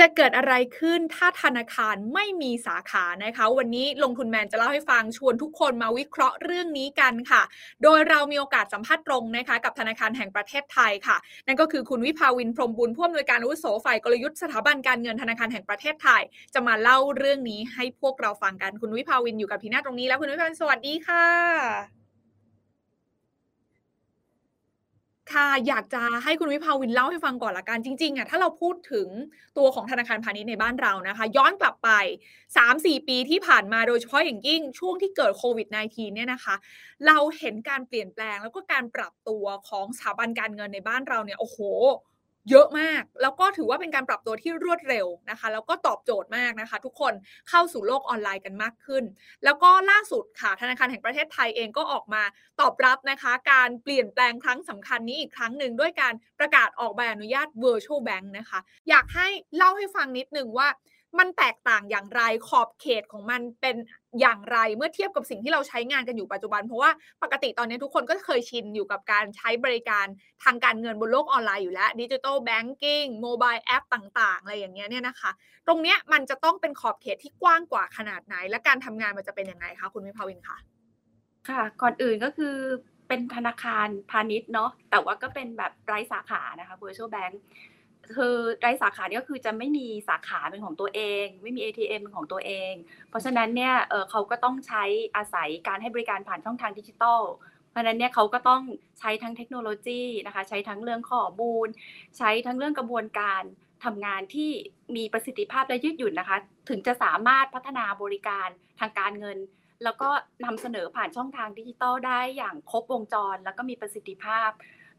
จะเกิดอะไรขึ้นถ้าธนาคารไม่มีสาขานะคะ วันนี้ลงทุนแมนจะเล่าให้ฟังชวนทุกคนมาวิเคราะห์เรื่องนี้กันค่ะ โดยเรามีโอกาสสัมภาษณ์ตรงนะคะ กับธนาคารแห่งประเทศไทยค่ะ นั่นก็คือคุณวิภาวินพรมบุญผู้อำนวยการอาวุโสฝ่ายกลยุทธ์สถาบันการเงินธนาคารแห่งประเทศไทย จะมาเล่าเรื่องนี้ให้พวกเราฟังกันคุณวิภาวินอยู่กับพีน่าตรงนี้แล้วคุณวิภาวินสวัสดีค่ะ ค่ะอยากจะให้คุณวิภาวินเล่าให้ฟังก่อนละกันจริงๆอะถ้าเราพูดถึงตัวของธนาคารพาณิชย์ในบ้านเรานะคะ ย้อนกลับไป 3-4 ปีที่ผ่านมาโดยเฉพาะอย่างยิ่งช่วงที่เกิดโควิด -19 เนี่ยนะคะ เราเห็นการเปลี่ยนแปลงแล้วก็การปรับตัวของสถาบันการเงินในบ้านเราเนี่ยโอ้โห เยอะมาก แล้วก็ถือว่าเป็นการปรับตัวที่รวดเร็วนะคะ แล้วก็ตอบโจทย์มากนะคะ ทุกคนเข้าสู่โลกออนไลน์กันมากขึ้น แล้วก็ล่าสุดค่ะธนาคารแห่งประเทศไทยเองก็ออกมาตอบรับนะคะ การเปลี่ยนแปลงครั้งสำคัญนี้อีกครั้งหนึ่งด้วยการประกาศออกใบอนุญาต virtual bank นะคะ อยากให้เล่าให้ฟังนิดนึงว่า มันแตกต่างอย่างไรขอบเขตของมันเป็นอย่างไรเมื่อเทียบกับสิ่งที่เราใช้งานกันอยู่ปัจจุบัน เพราะว่าปกติตอนนี้ทุกคนก็เคยชินอยู่กับการใช้บริการทางการเงินบนโลกออนไลน์อยู่แล้วดิจิทัลแบงกิ้งโมบายแอปต่าง ๆ อะไรอย่างเงี้ยเนี่ยนะคะ ตรงเนี้ยมันจะต้องเป็นขอบเขตที่กว้างกว่าขนาดไหน และการทำงานมันจะเป็นยังไงคะคุณวิภาวินคะค่ะก่อนอื่นก็คือเป็นธนาคารพาณิชย์เนาะแต่ว่าก็เป็นแบบไร้สาขานะคะ virtual bank คือไร้สาขาเนี่ยก็คือจะไม่มีสาขาเป็นของตัวเอง ไม่มี ATM เป็นของตัวเอง เพราะฉะนั้นเนี่ยเขาก็ต้องใช้อาศัยการให้บริการผ่านช่องทางดิจิทัลเพราะฉะนั้นเนี่ยเขาก็ต้องใช้ทั้งเทคโนโลยีนะคะใช้ทั้งเรื่องข้อมูล ใช้ทั้งเรื่องกระบวนการทำงานที่มีประสิทธิภาพและยืดหยุ่นนะคะ ถึงจะสามารถพัฒนาบริการทางการเงิน แล้วก็นำเสนอผ่านช่องทางดิจิทัลได้อย่างครบวงจร แล้วก็มีประสิทธิภาพ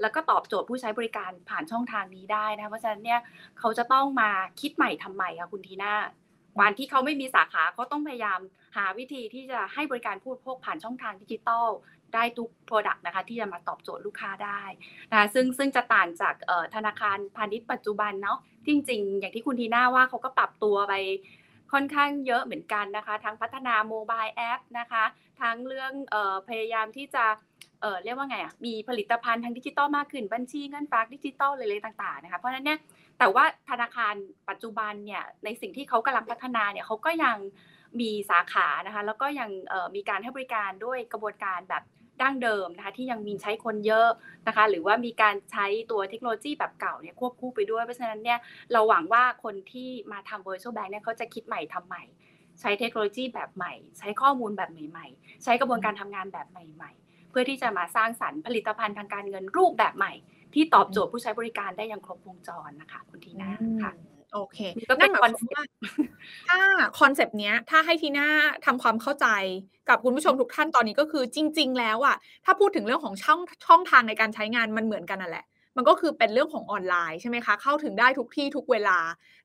แล้วก็ตอบโจทย์ผู้ใช้บริการผ่านช่องทางนี้ได้นะเพราะฉะนั้นเนี่ยเขาจะต้องมาคิดใหม่ทำใหม่ค่ะคุณทีน่าวันที่เขาไม่มีสาขาเขาต้องพยายามหาวิธีที่จะให้บริการผู้พกผ่านช่องทางดิจิตอลได้ทุก Product นะคะที่จะมาตอบโจทย์ลูกค้าได้นะซึ่งซึ่งจะต่างจากธนาคารพาณิชย์ปัจจุบันเนาะจริง ๆ อย่างที่คุณทีน่าว่าเขาก็ปรับตัวไปค่อนข้างเยอะเหมือนกันนะคะ ทั้งพัฒนา mobile app นะคะ ทั้งเรื่องออพยายามที่จะ เออเรียกว่าไงอะมีผลิตภัณฑ์ทางดิจิตอลมากขึ้นบัญชีเงินฝากดิจิตอลเลยต่าง ๆ นะคะ เพราะฉะนั้นเนี่ยแต่ว่าธนาคารปัจจุบันเนี่ยในสิ่งที่เขากำลังพัฒนาเนี่ยเขาก็ยังมีสาขานะคะแล้วก็ยังมีการให้บริการด้วยกระบวนการแบบดั้งเดิมนะคะที่ยังมีใช้คนเยอะนะคะหรือว่ามีการใช้ตัวเทคโนโลยีแบบเก่าเนี่ยควบคู่ไปด้วย เพราะฉะนั้นเนี่ยเราหวังว่าคนที่มาทำ virtual bank เนี่ยเขาจะคิดใหม่ทำใหม่ ใช้เทคโนโลยีแบบใหม่ ใช้ข้อมูลแบบใหม่ ๆ ใช้กระบวนการทำงานแบบใหม่ ๆ เพื่อที่จะมาสร้างสรรค์ผลิตภัณฑ์ทางการเงินรูปแบบใหม่ ที่ตอบโจทย์ผู้ใช้บริการได้อย่างครบวงจรนะคะ คุณทีน่าค่ะโอเคก็เป็น conceptถ้า concept เนี้ย ถ้าให้ทีน่าทำความเข้าใจกับคุณผู้ชมทุกท่านตอนนี้ก็คือจริง ๆ แล้วอะถ้าพูดถึงเรื่องของช่องช่องทางในการใช้งานมันเหมือนกันนั่นแหละ มันก็คือเป็นเรื่องของออนไลน์ใช่ไหมคะ เข้าถึงได้ทุกที่ทุกเวลา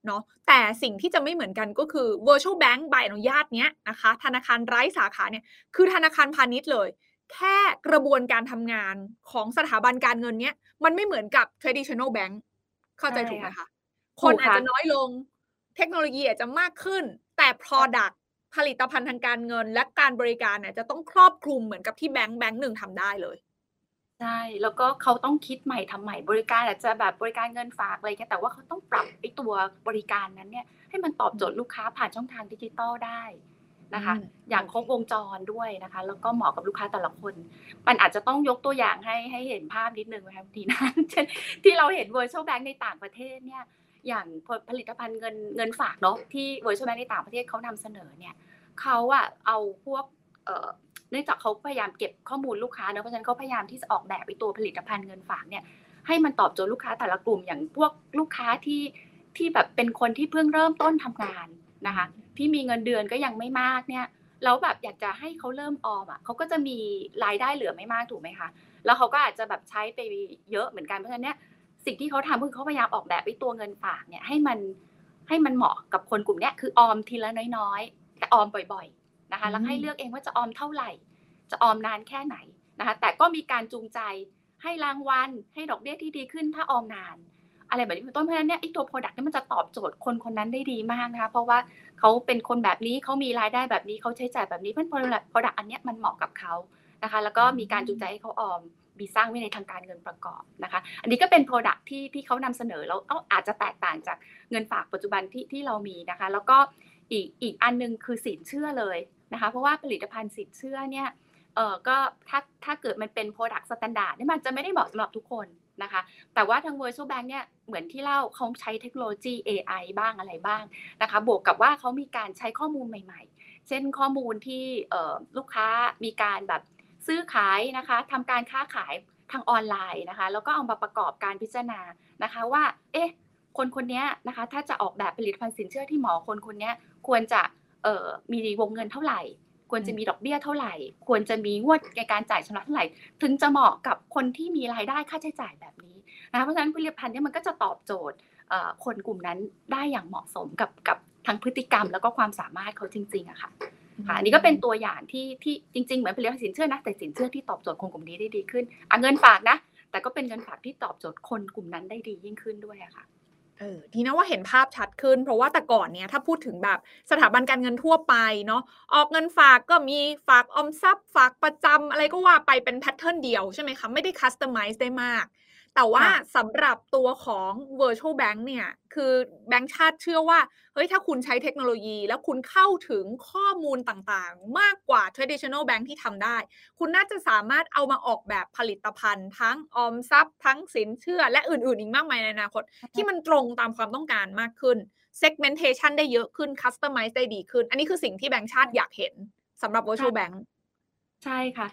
เนาะแต่สิ่งที่จะไม่เหมือนกันก็คือ virtual bank ใบอนุญาตเนี้ยนะคะ ธนาคารไร้สาขาเนี่ยคือธนาคารพาณิชย์เลย แค่กระบวนการทำงานของสถาบันการเงินเนี้ยมันไม่เหมือนกับ traditional bank เข้าใจถูกไหมคะ คนอาจจะน้อยลง เทคโนโลยีอาจจะมากขึ้น แต่ product ผลิตภัณฑ์ทางการเงิน และการบริการเนี่ยจะต้องครอบคลุมเหมือนกับที่แบงค์แบงค์หนึ่งทำได้เลยใช่แล้วก็เขาต้องคิดใหม่ทำใหม่บริการอาจจะแบบบริการเงินฝากอะไรเงี้ยแต่ว่าเขาต้องปรับไอ้ตัวบริการนั้นเนี่ยให้มันตอบโจทย์ลูกค้าผ่านช่องทางดิจิตอลได้ นะคะ อย่างครบวงจรด้วยนะคะ แล้วก็เหมาะกับลูกค้าแต่ละคน มันอาจจะต้องยกตัวอย่างให้ให้เห็นภาพนิดนึงนะคะทีนะเช่นที่เราเห็น virtual bank ในต่างประเทศเนี่ย อย่างผลิตภัณฑ์เงินเงินฝากเนาะที่ virtual bank ในต่างประเทศเขานำเสนอเนี่ยเขาอะเอาพวกเเนื่องจากเขาพยายามเก็บข้อมูลลูกค้าเนอะเพราะฉะนั้นเขาพยายามที่จะออกแบบไปตัวผลิตภัณฑ์เงินฝากเนี่ยให้มันตอบโจทย์ลูกค้าแต่ละกลุ่มอย่างพวกลูกค้าที่ที่แบบเป็นคนที่เพิ่งเริ่มต้นทำงานนะคะ ที่มีเงินเดือนก็ยังไม่มากเนี่ยแล้วแบบอยากจะให้เขาเริ่มออมอะเขาก็จะมีรายได้เหลือไม่มากถูกไหมคะแล้วเขาก็อาจจะแบบใช้ไปเยอะเหมือนกันเพราะฉะนั้นเนี่ยสิ่งที่เขาทำคือเขาพยายามออกแบบไอ้ตัวเงินฝากเนี่ยให้มันให้มันเหมาะกับคนกลุ่มนี้คือออมทีละน้อยๆแต่ออมบ่อยๆนะคะแล้วให้เลือกเองว่าจะออมเท่าไหร่ จะออมนานแค่ไหนนะคะแต่ก็มีการจูงใจให้รางวัลให้ดอกเบี้ยที่ดีขึ้นถ้าออมนาน อะไรแบบนี้เป็นต้นเพราะฉะนั้นเนี่ยไอ้ตัว product นี่มันจะตอบโจทย์คนคนนั้นได้ดีมากนะคะเพราะว่า เขาเป็นคนแบบนี้เขามีรายได้แบบนี้เขาใช้จ่ายแบบนี้เพราะ product อันนี้มันเหมาะกับเขานะคะ แล้วก็มีการจูงใจให้เขาออมมีสร้างวินัยทางการเงินประกอบนะคะ อันนี้ก็เป็น Product ที่ที่เขานำเสนอแล้วอาจจะแตกต่างจากเงินฝากปัจจุบันที่ที่เรามีนะคะ แล้วก็อีกอีกอันนึงคือสินเชื่อเลยนะคะ เพราะว่าผลิตภัณฑ์สินเชื่อเนี่ยเออก็ถ้าถ้าเกิดมันเป็น Product Standard นี่มันจะไม่ได้เหมาะสำหรับทุกคน นะคะ แต่ว่าทาง Virtual Bank เนี่ยเหมือนที่เล่าเขาใช้เทคโนโลยี AI บ้างอะไรบ้างนะคะ บวกกับว่าเขามีการใช้ข้อมูลใหม่ๆ เช่นข้อมูลที่ลูกค้ามีการแบบซื้อขายนะคะทำการค้าขายทางออนไลน์นะคะ แล้วก็เอามาประกอบการพิจารณานะคะว่า เอ๊ะ คนคนนี้นะคะ ถ้าจะออกแบบผลิตภัณฑ์สินเชื่อที่หมอคนคนนี้ควรจะมีวงเงินเท่าไหร่ ควรจะมีดอกเบี้ยเท่าไหร่ ควรจะมีงวดในการจ่ายชำระเท่าไหร่ ถึงจะเหมาะกับคนที่มีรายได้ค่าใช้จ่ายแบบนี้นะคะเพราะฉะนั้นผลิตภัณฑ์นี้มันก็จะตอบโจทย์คนกลุ่มนั้นได้อย่างเหมาะสมกับกับทั้งพฤติกรรมแล้วก็ความสามารถเขาจริงๆอะค่ะค่ะอันนี้ก็เป็นตัวอย่างที่ที่จริงๆ เหมือนผลิตภัณฑ์สินเชื่อนะแต่สินเชื่อที่ตอบโจทย์คนกลุ่มนี้ได้ดีขึ้นอะเงินฝากนะ แต่ก็เป็นเงินฝากที่ตอบโจทย์คนกลุ่มนั้นได้ดียิ่งขึ้นด้วยอะค่ะ เออทีนะว่าเห็นภาพชัดขึ้น เพราะว่าแต่ก่อนเนี่ยถ้าพูดถึงแบบสถาบันการเงินทั่วไปเนาะออกเงินฝากก็มีฝากออมทรัพย์ ฝากประจำอะไรก็ว่าไปเป็นแพทเทิร์นเดียวใช่ไหมคะ ไม่ได้คัสตอมไมซ์ได้มาก แต่ว่าสำหรับตัวของ virtual bank เนี่ย คือแบงก์ชาติเชื่อว่า เฮ้ย ถ้าคุณใช้เทคโนโลยี แล้วคุณเข้าถึงข้อมูลต่างๆ มากกว่า traditional bank ที่ทำได้ คุณน่าจะสามารถเอามาออกแบบผลิตภัณฑ์ ทั้งออมทรัพย์ ทั้งสินเชื่อ และอื่นๆ อีกมากมายในอนาคต ที่มันตรงตามความต้องการมากขึ้น segmentation ได้เยอะขึ้น customize ได้ดีขึ้น อันนี้คือสิ่งที่แบงก์ชาติอยากเห็นสำหรับ virtual bank ใช่ค่ะ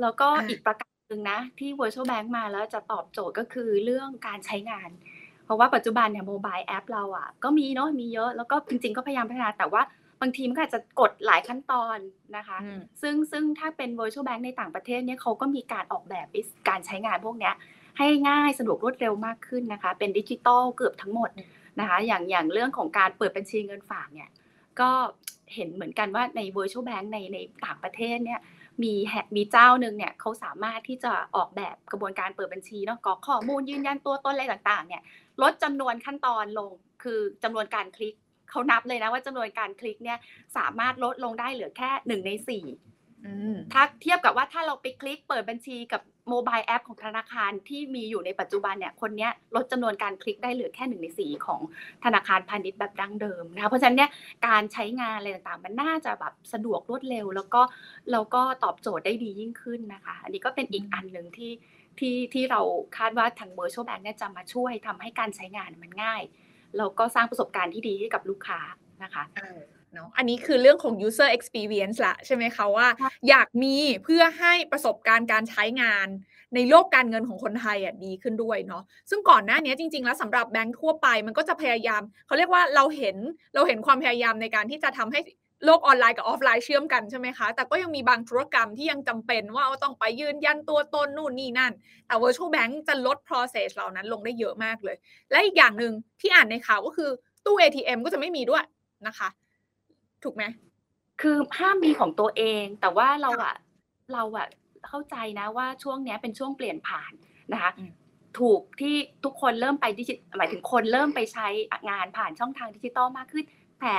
แล้วก็อีกประการ หนึ่งนะที่ Virtual Bank มาแล้วจะตอบโจทย์ก็คือเรื่องการใช้งาน เพราะว่าปัจจุบันเนี่ย mobile app เราอะก็มีเนาะมีเยอะแล้วก็จริง ๆ ก็พยายามพัฒนาแต่ว่าบางทีมันก็อาจจะกดหลายขั้นตอนนะคะ ซึ่งซึ่งถ้าเป็น Virtual Bank ในต่างประเทศเนี่ยเขาก็มีการออกแบบการใช้งานพวกนี้ให้ง่ายสะดวกรวดเร็วมากขึ้นนะคะ เป็นดิจิตอลเกือบทั้งหมดนะคะ อย่างอย่างเรื่องของการเปิดบัญชีเงินฝากเนี่ยก็เห็นเหมือนกันว่าใน Virtual Bank ในในต่างประเทศเนี่ย มีแฮมีเจ้าหนึ่งเนี่ยเขาสามารถที่จะออกแบบกระบวนการเปิดบัญชีเนาะกรอกข้อมูลยืนยันตัวตนอะไรต่างๆ เนี่ยลดจำนวนขั้นตอนลงคือจำนวนการคลิกเขานับเลยนะว่าจำนวนการคลิกเนี่ยสามารถลดลงได้เหลือแค่หนึ่งในสี่ถ้าเทียบกับว่าถ้าเราไปคลิกเปิดบัญชีกับ โมบายแอปของธนาคารที่มีอยู่ในปัจจุบันเนี่ยคนนี้ลดจำนวนการคลิกได้เหลือแค่หนึ่งในสี่ของธนาคารพาณิชย์แบบดั้งเดิมนะคะเพราะฉะนั้นเนี่ยการใช้งานอะไรต่างๆ มันน่าจะแบบสะดวกรวดเร็ว แล้วก็แล้วก็ตอบโจทย์ได้ดียิ่งขึ้นนะคะ อันนี้ก็เป็นอีกอันหนึ่งที่ที่ที่เราคาดว่าทาง Virtual Bank เนี่ยจะมาช่วยทำให้การใช้งานมันง่ายแล้วก็สร้างประสบการณ์ที่ดีให้กับลูกค้านะคะ เนาะอันนี้คือเรื่องของ user experience ละใช่ไหมคะว่า อยากมีเพื่อให้ประสบการณ์การใช้งานในโลกการเงินของคนไทยอะดีขึ้นด้วยเนาะซึ่งก่อนหน้านี้จริง ๆ แล้วสำหรับแบงค์ทั่วไปมันก็จะพยายามเขาเรียกว่าเราเห็นเราเห็นความพยายามในการที่จะทำให้โลกออนไลน์กับออฟไลน์เชื่อมกันใช่ไหมคะ แต่ก็ยังมีบางธุรกรรมที่ยังจำเป็นว่าต้องไปยืนยันตัวตนนู่นนี่นั่น แต่ virtual bank จะลด process เหล่านั้นลงได้เยอะมากเลย และอีกอย่างหนึ่งที่อ่านในข่าวก็คือตู้ ATM ก็จะไม่มีด้วยนะคะ ถูกไหมคือห้ามมีของตัวเอง แต่ว่าเราอะเราอะเข้าใจนะว่าช่วงนี้เป็นช่วงเปลี่ยนผ่านนะคะ ถูกที่ทุกคนเริ่มไปดิจิหมายถึงคนเริ่มไปใช้งานผ่านช่องทางดิจิตอลมากขึ้น แต่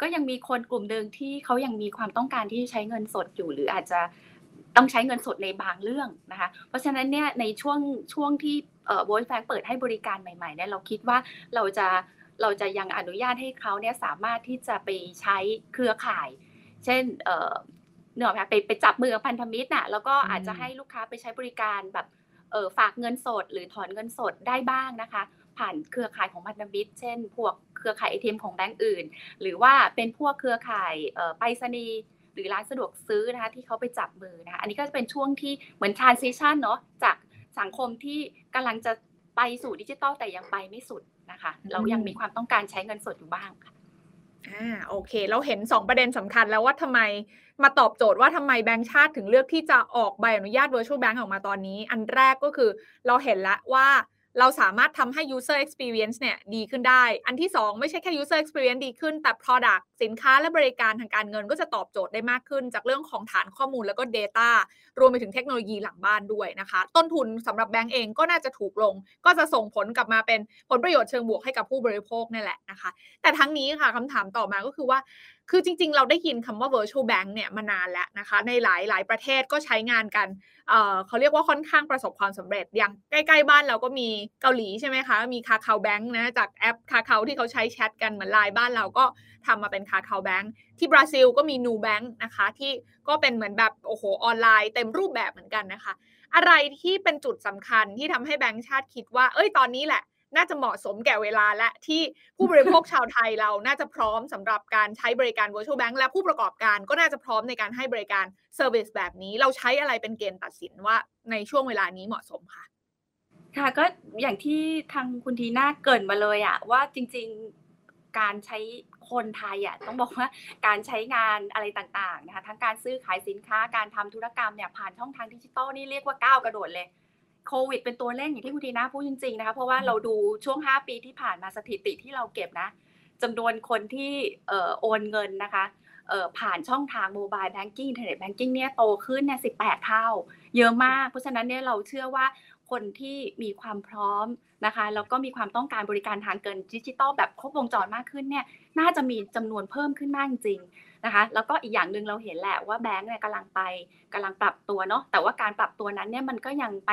ก็ยังมีคนกลุ่มหนึ่งที่เขายังมีความต้องการที่ใช้เงินสดอยู่ หรืออาจจะต้องใช้เงินสดในบางเรื่องนะคะ เพราะฉะนั้นเนี่ยในช่วงช่วงที่เอ่อโบยแฟงเปิดให้บริการใหม่ๆเนี่ยเราคิดว่าเราจะ เราจะยังอนุญาตให้เขาเนี่ยสามารถที่จะไปใช้เครือข่าย เช่นเอ่อเนื่อไปไปจับมือกับพันธมิตรน่ะแล้วก็อาจจะให้ลูกค้าไปใช้บริการแบบเออฝากเงินสดหรือถอนเงินสดได้บ้างนะคะ ผ่านเครือข่ายของพันธมิตร เช่น พวกเครือข่ายเอเอ็มของแบงก์อื่น หรือว่าเป็นพวกเครือข่ายไปรษณีย์หรือร้านสะดวกซื้อนะคะที่เขาไปจับมือนะคะอันนี้ก็จะเป็นช่วงที่เหมือน transition เนาะจากสังคมที่กำลังจะไปสู่ดิจิตอลแต่ยังไปไม่สุด นะคะเรายังมีความต้องการใช้เงินสดอยู่บ้างค่ะอ่าโอเค เราเห็น 2 ประเด็นสำคัญแล้วว่าทำไมมาตอบโจทย์ว่าทำไมแบงก์ชาติถึงเลือกที่จะออกใบอนุญาต Virtual Bank ออกมาตอนนี้ อันแรกก็คือเราเห็นแล้วว่า เราสามารถทำให้ user experience เนี่ยดีขึ้นได้ อันที่ 2 ไม่ใช่แค่ user experience ดีขึ้น แต่ product สินค้าและบริการทางการเงินก็จะตอบโจทย์ได้มากขึ้น จากเรื่องของฐานข้อมูลแล้วก็ data รวมไปถึงเทคโนโลยีหลังบ้านด้วยนะคะ ต้นทุนสำหรับแบงก์เองก็น่าจะถูกลง ก็จะส่งผลกลับมาเป็นผลประโยชน์เชิงบวกให้กับผู้บริโภคนี่แหละนะคะ แต่ทั้งนี้ค่ะคำถามต่อมาก็คือว่า คือจริง ๆ เราได้ยินคำว่า virtual bank เนี่ยมานานแล้วนะคะ ในหลายหลายประเทศก็ใช้งานกันเเขาเรียกว่าค่อนข้างประสบความสำเร็จ อย่างใกล้ ๆ บ้านเราก็มีเกาหลีใช่ไหมคะ มีคาคาแบงค์นะ จากแอปคาคาที่เขาใช้แชทกันเหมือนไลน์บ้านเราก็ทำมาเป็นคาคาแบงค์ที่บราซิลก็มีนูแบงค์นะคะที่ก็เป็นเหมือนแบบโอ้โหออนไลน์เต็มรูปแบบเหมือนกันนะคะ อะไรที่เป็นจุดสำคัญที่ทำให้แบงค์ชาติคิดว่า เอ้ยตอนนี้แหละ น่าจะเหมาะสมแก่เวลาและที่ผู้บริโภคชาวไทยเราน่าจะพร้อมสำหรับการใช้บริการ virtual bank และผู้ประกอบการก็น่าจะพร้อมในการให้บริการ service แบบนี้ เราใช้อะไรเป็นเกณฑ์ตัดสินว่าในช่วงเวลานี้เหมาะสมค่ะ ค่ะก็อย่างที่ทางคุณทีน่าเกริ่นมาเลยอะว่าจริง ๆการใช้คนไทยอะต้องบอกว่าการใช้งานอะไรต่างๆนะคะทั้งการซื้อขายสินค้าการทำธุรกรรมเนี่ยผ่านช่องทางดิจิตอลนี่เรียกว่าก้าวกระโดดเลย โควิดเป็นตัวเร่งอย่างที่คุณทีน่าพูดจริงๆนะคะเพราะว่าเราดูช่วง 5 ปีที่ผ่านมาสถิติที่เราเก็บนะจำนวนคนที่โอนเงินนะคะผ่านช่องทาง mobile banking internet banking เนี่ยโตขึ้นเนี่ยสี่เท่า เยอะมาก เพราะฉะนั้นเนี่ยเราเชื่อว่าคนที่มีความพร้อมนะคะแล้วก็มีความต้องการบริการทางการเงินดิจิตอลแบบครบวงจรมากขึ้นเนี่ยน่าจะมีจำนวนเพิ่มขึ้นมากจริง นะคะ แล้วก็อีกอย่างหนึ่งเราเห็นแหละว่าแบงก์เนี่ยกำลังไปกำลังปรับตัวเนาะ แต่ว่าการปรับตัวนั้นเนี่ยมันก็ยังไป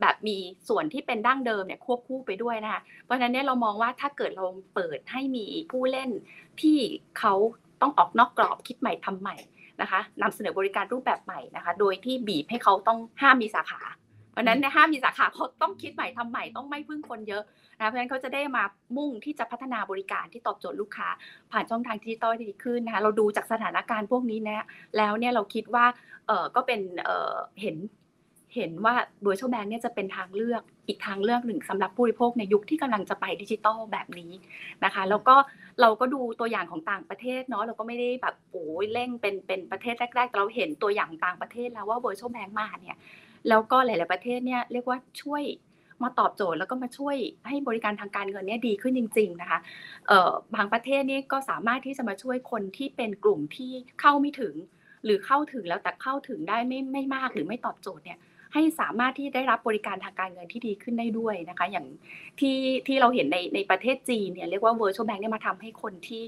แบบมีส่วนที่เป็นดั้งเดิมเนี่ยควบคู่ไปด้วยนะคะ เพราะฉะนั้นเนี่ยเรามองว่าถ้าเกิดเราเปิดให้มีผู้เล่นที่เขาต้องออกนอกกรอบคิดใหม่ทำใหม่นะคะนำเสนอบริการรูปแบบใหม่นะคะ โดยที่บีบให้เขาต้องห้ามมีสาขา ราะนั้นในห้ามมีสาขาเขาต้องคิดใหม่ทำใหม่ต้องไม่พึ่งคนเยอะนะเพราะฉะนั้นเขาจะได้มามุ่งที่จะพัฒนาบริการที่ตอบโจทย์ลูกค้า ผ่านช่องทางดิจิตอลที่ดีขึ้นนะคะเราดูจากสถานการณ์พวกนี้นะแล้วเนี่ยเราคิดว่าเออก็เป็นเออเห็นเห็นว่า virtual bank เนี่ยจะเป็นทางเลือกอีกทางเลือกหนึ่งสำหรับผู้บริโภคในยุคที่กำลังจะไปดิจิตอลแบบนี้นะคะ แล้วก็เราก็ดูตัวอย่างของต่างประเทศเนาะเราก็ไม่ได้แบบโอ้ยเร่งเป็นเป็นประเทศแรกๆแต่เราเห็นตัวอย่างต่างประเทศแล้วว่า virtual bank มาเนี่ย แล้วก็หลาย ๆ ประเทศเนี่ยเรียกว่าช่วยมาตอบโจทย์แล้วก็มาช่วยให้บริการทางการเงินเนี่ยดีขึ้นจริง ๆ นะคะบางประเทศนี่ก็สามารถที่จะมาช่วยคนที่เป็นกลุ่มที่เข้าไม่ถึง หรือเข้าถึงแล้วแต่เข้าถึงได้ไม่ไม่มากหรือไม่ตอบโจทย์เนี่ยให้สามารถที่ได้รับบริการทางการเงินที่ดีขึ้นได้ด้วยนะคะ อย่างที่ที่เราเห็นในในประเทศจีนเนี่ยเรียกว่า virtual bank เนี่ยมาทำให้คนที่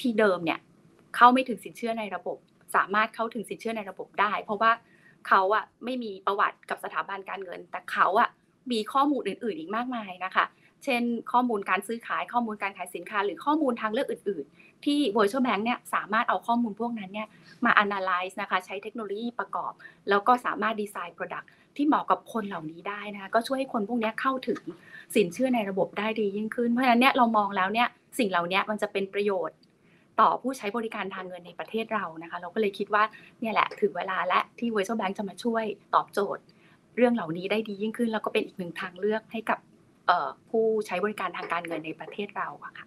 ที่เดิมเนี่ยเข้าไม่ถึงสินเชื่อในระบบ สามารถเข้าถึงสินเชื่อในระบบได้ เพราะว่า เขาอะไม่มีประวัติกับสถาบันการเงิน แต่เขาอะมีข้อมูลอื่น ๆ อีกมากมายนะคะ เช่น ข้อมูลการซื้อขายข้อมูลการขายสินค้า หรือข้อมูลทางเลือกอื่น ๆ ที่ virtual bank เนี่ยสามารถเอาข้อมูลพวกนั้นเนี่ยมา analyze นะคะใช้เทคโนโลยีประกอบ แล้วก็สามารถดีไซน์ product ที่เหมาะกับคนเหล่านี้ได้นะคะก็ช่วยให้คนพวกนี้เข้าถึงสินเชื่อในระบบได้ดียิ่งขึ้น เพราะฉะนั้นเนี่ยเรามองแล้วเนี่ยสิ่งเหล่านี้มันจะเป็นประโยชน์ ต่อผู้ใช้บริการทางเงินในประเทศเรานะคะ เราก็เลยคิดว่าเนี่ยแหละถึงเวลาและที่ Virtual Bank จะมาช่วยตอบโจทย์ เรื่องเหล่านี้ได้ดียิ่งขึ้น แล้วก็เป็นอีกหนึ่งทางเลือกให้กับผู้ใช้บริการทางการเงินในประเทศเราอะค่ะ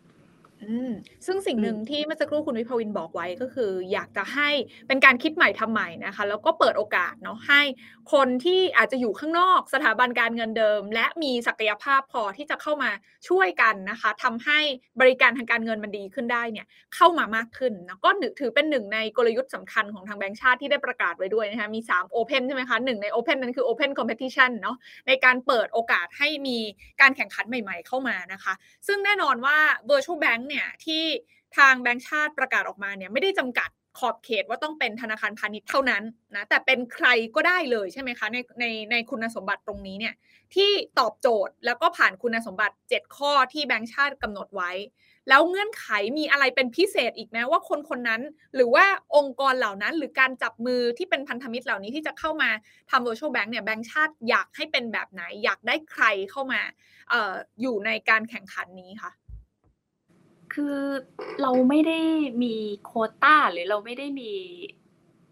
ซึ่งสิ่งหนึ่งที่เมื่อสักครู่คุณวิภวินบอกไว้ ก็คืออยากจะให้เป็นการคิดใหม่ทำใหม่นะคะ แล้วก็เปิดโอกาสเนาะให้คนที่อาจจะอยู่ข้างนอกสถาบันการเงินเดิม และมีศักยภาพพอที่จะเข้ามาช่วยกันนะคะทำให้บริการทางการเงินมันดีขึ้นได้เนี่ย เข้ามามากขึ้นนะก็ถือเป็นหนึ่งในกลยุทธ์สำคัญของทางแบงก์ชาติที่ได้ประกาศไว้ด้วยนะคะมี 3 Open ใช่ไหมคะหนึ่งใน Open นั้นคือ Open Competition เนาะในการเปิดโอกาสให้มีการแข่งขันใหม่ ๆ เข้ามานะคะ ซึ่งแน่นอนว่า Virtual Bank เนี่ยที่ทางแบงก์ชาติประกาศออกมาเนี่ยไม่ได้จำกัดขอบเขตว่าต้องเป็นธนาคารพาณิชย์เท่านั้นนะแต่เป็นใครก็ได้เลยใช่ไหมคะในในในคุณสมบัติตรงนี้เนี่ยที่ตอบโจทย์แล้วก็ผ่านคุณสมบัติ 7 ข้อที่แบงก์ชาติกำหนดไว้ แล้วเงื่อนไขมีอะไรเป็นพิเศษอีกไหมว่าคนคนนั้น หรือว่าองค์กรเหล่านั้นหรือการจับมือที่เป็นพันธมิตรเหล่านี้ที่จะเข้ามาทำ virtual bank เนี่ยแบงก์ชาติอยากให้เป็นแบบไหน อยากได้ใครเข้ามาอออยู่ในการแข่งขันนี้คะ คือเราไม่ได้มีโคต้าหรือเราไม่ได้มี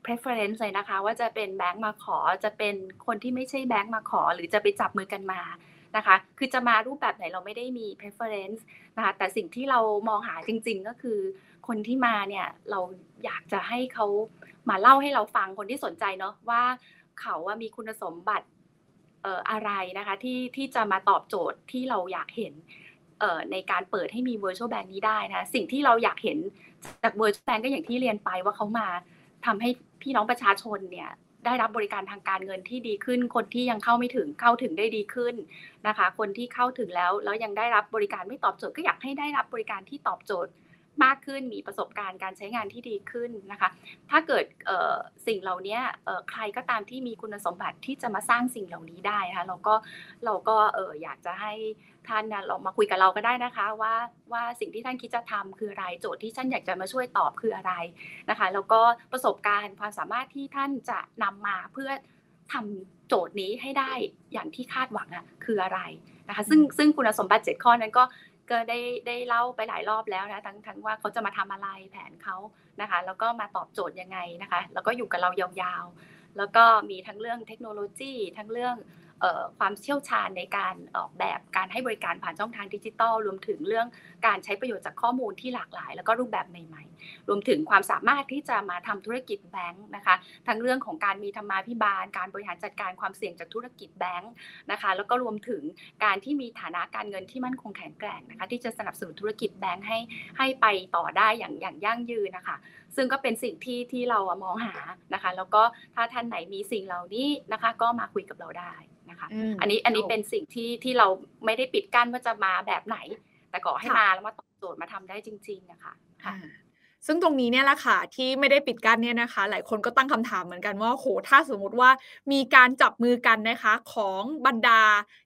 preference เลยนะคะ ว่าจะเป็นแบงก์มาขอจะเป็นคนที่ไม่ใช่แบงก์มาขอ หรือจะไปจับมือกันมานะคะ คือจะมารูปแบบไหนเราไม่ได้มี preference นะคะแต่สิ่งที่เรามองหาจริง ๆ ก็คือ คนที่มาเนี่ยเราอยากจะให้เขามาเล่าให้เราฟังคนที่สนใจเนาะว่าเขาว่ามีคุณสมบัติอะไรนะคะที่ที่จะมาตอบโจทย์ที่เราอยากเห็น ในการเปิดให้มี virtual bank นี้ได้นะสิ่งที่เราอยากเห็นจาก virtual bank ก็อย่างที่เรียนไปว่าเขามาทำให้พี่น้องประชาชนเนี่ยได้รับบริการทางการเงินที่ดีขึ้น คนที่ยังเข้าไม่ถึงเข้าถึงได้ดีขึ้นนะคะ คนที่เข้าถึงแล้วแล้วยังได้รับบริการไม่ตอบโจทย์ก็อยากให้ได้รับบริการที่ตอบโจทย์ มากขึ้นมีประสบการณ์การใช้งานที่ดีขึ้นนะคะ ถ้าเกิดสิ่งเหล่านี้ใครก็ตามที่มีคุณสมบัติที่จะมาสร้างสิ่งเหล่านี้ได้นะคะเราก็เราก็อยากจะให้ท่านลองมาคุยกับเราก็ได้นะคะว่าว่าสิ่งที่ท่านคิดจะทำคืออะไรโจทย์ที่ท่านอยากจะมาช่วยตอบคืออะไรนะคะ แล้วก็ประสบการณ์ความสามารถที่ท่านจะนำมาเพื่อทำโจทย์นี้ให้ได้อย่างที่คาดหวังอะคืออะไรนะคะ ซึ่งซึ่งคุณสมบัติเจ็ดข้อนั้นก็ ก็ได้ได้เล่าไปหลายรอบแล้วนะทั้งทั้งว่าเขาจะมาทำอะไรแผนเขานะคะ แล้วก็มาตอบโจทย์ยังไงนะคะ แล้วก็อยู่กับเรายาวๆแล้วก็มีทั้งเรื่องเทคโนโลยีทั้งเรื่อง ความเชี่ยวชาญในการออกแบบการให้บริการผ่านช่องทางดิจิทัลรวมถึงเรื่องการใช้ประโยชน์จากข้อมูลที่หลากหลาย แล้วก็รูปแบบใหม่ๆ รวมถึงความสามารถที่จะมาทำธุรกิจแบงค์นะคะทั้งเรื่องของการมีธรรมาภิบาล การบริหารจัดการความเสี่ยงจากธุรกิจแบงค์นะคะแล้วก็รวมถึงการที่มีฐานะการเงินที่มั่นคงแข็งแกร่งนะคะที่จะสนับสนุนธุรกิจแบงค์ให้ให้ไปต่อได้อย่างอย่างยั่งยืนนะคะซึ่งก็เป็นสิ่งที่ที่เรามองหานะคะ แล้วก็ถ้าท่านไหนมีสิ่งเหล่านี้นะคะ ก็มาคุยกับเราได้ นะคะ อันนี้อันนี้เป็นสิ่งที่ที่เราไม่ได้ปิดกั้นว่าจะมาแบบไหน แต่ขอให้มาแล้วมาตอบโจทย์มาทำได้จริง ๆ นะคะซึ่งตรงนี้เนี่ยแหละค่ะที่ไม่ได้ปิดกั้นเนี่ยนะคะ หลายคนก็ตั้งคำถามเหมือนกันว่าโหถ้าสมมุติว่ามีการจับมือกันนะคะของบรรดา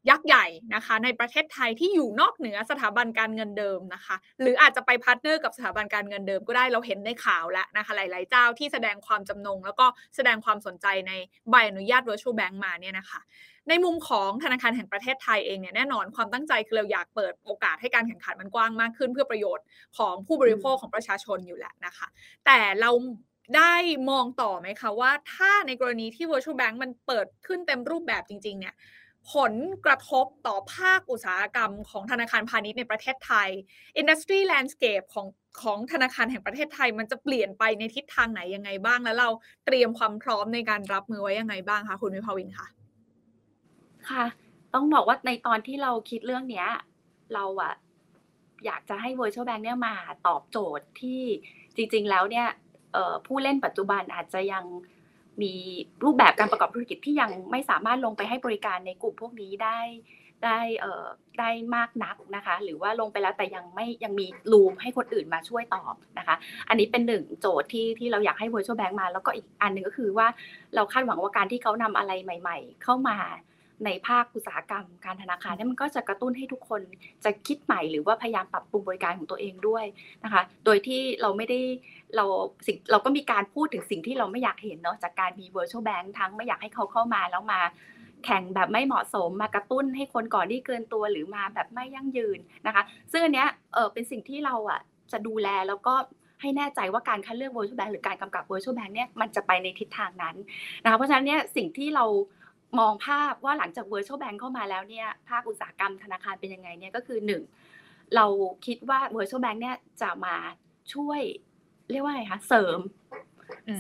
ยักษ์ใหญ่นะคะ ในประเทศไทยที่อยู่นอกเหนือสถาบันการเงินเดิมนะคะ หรืออาจจะไป partner กับสถาบันการเงินเดิมก็ได้เราเห็นในข่าวแล้วนะคะ หลาย ๆ เจ้าที่แสดงความจำนง แล้วก็แสดงความสนใจในใบอนุญาต virtual bank มาเนี่ยนะคะ ในมุมของธนาคารแห่งประเทศไทยเองเนี่ยแน่นอนความตั้งใจคือเราอยากเปิดโอกาสให้การแข่งขันมันกว้างมากขึ้น เพื่อประโยชน์ของผู้บริโภคของประชาชนอยู่แหละนะคะ แต่เราได้มองต่อไหมคะว่าถ้าในกรณีที่ virtual bank มันเปิดขึ้นเต็มรูปแบบจริง ๆ เนี่ยผลกระทบต่อภาคอุตสาหกรรมของธนาคารพาณิชย์ในประเทศไทย industry landscape ของของธนาคารแห่งประเทศไทย มันจะเปลี่ยนไปในทิศทางไหนยังไงบ้าง แล้วเราเตรียมความพร้อมในการรับมือไว้ยังไงบ้างคะคุณวิภาวินคะ ค่ะ ต้องบอกว่าในตอนที่เราคิดเรื่องเนี้ย เราอะอยากจะให้ Virtual Bank เนี่ยมาตอบโจทย์ที่จริง ๆ แล้วเนี่ยผู้เล่นปัจจุบันอาจจะยังมีรูปแบบการประกอบธุรกิจที่ยังไม่สามารถลงไปให้บริการในกลุ่มพวกนี้ได้ได้เอ่อได้มากนักนะคะ หรือว่าลงไปแล้วแต่ยังไม่ยังมีรูมให้คนอื่นมาช่วยตอบนะคะ อันนี้เป็นหนึ่งโจทย์ที่ที่เราอยากให้ Virtual Bank มา แล้วก็อีกอันหนึ่งก็คือว่าเราคาดหวังว่าการที่เขานำอะไรใหม่ ๆ เข้ามา ในภาคอุตสาหกรรมการธนาคารเนี่ยมันก็จะกระตุ้นให้ทุกคนจะคิดใหม่หรือว่าพยายามปรับปรุงบริการของตัวเองด้วยนะคะ โดยที่เราไม่ได้เราสิ่งเราก็มีการพูดถึงสิ่งที่เราไม่อยากเห็นเนาะจากการมี virtual bank ทั้งไม่อยากให้เขาเข้ามาแล้วมาแข่งแบบไม่เหมาะสมมากระตุ้นให้คนก่อนที่เกินตัวหรือมาแบบไม่ยั่งยืนนะคะ ซึ่งอันเนี้ยเออเป็นสิ่งที่เราอะจะดูแลแล้วก็ให้แน่ใจว่าการคัดเลือก virtual bank หรือการกำกับ virtual bank เนี่ยมันจะไปในทิศทางนั้นนะคะเพราะฉะนั้นเนี่ยสิ่งที่เรา มองภาพว่าหลังจาก virtual bank เข้ามาแล้วเนี่ยภาคอุตสาหกรรมธนาคารเป็นยังไงเนี่ยก็คือหนึ่งเราคิดว่า virtual bank เนี่ยจะมาช่วยเรียกว่าไงคะเสริม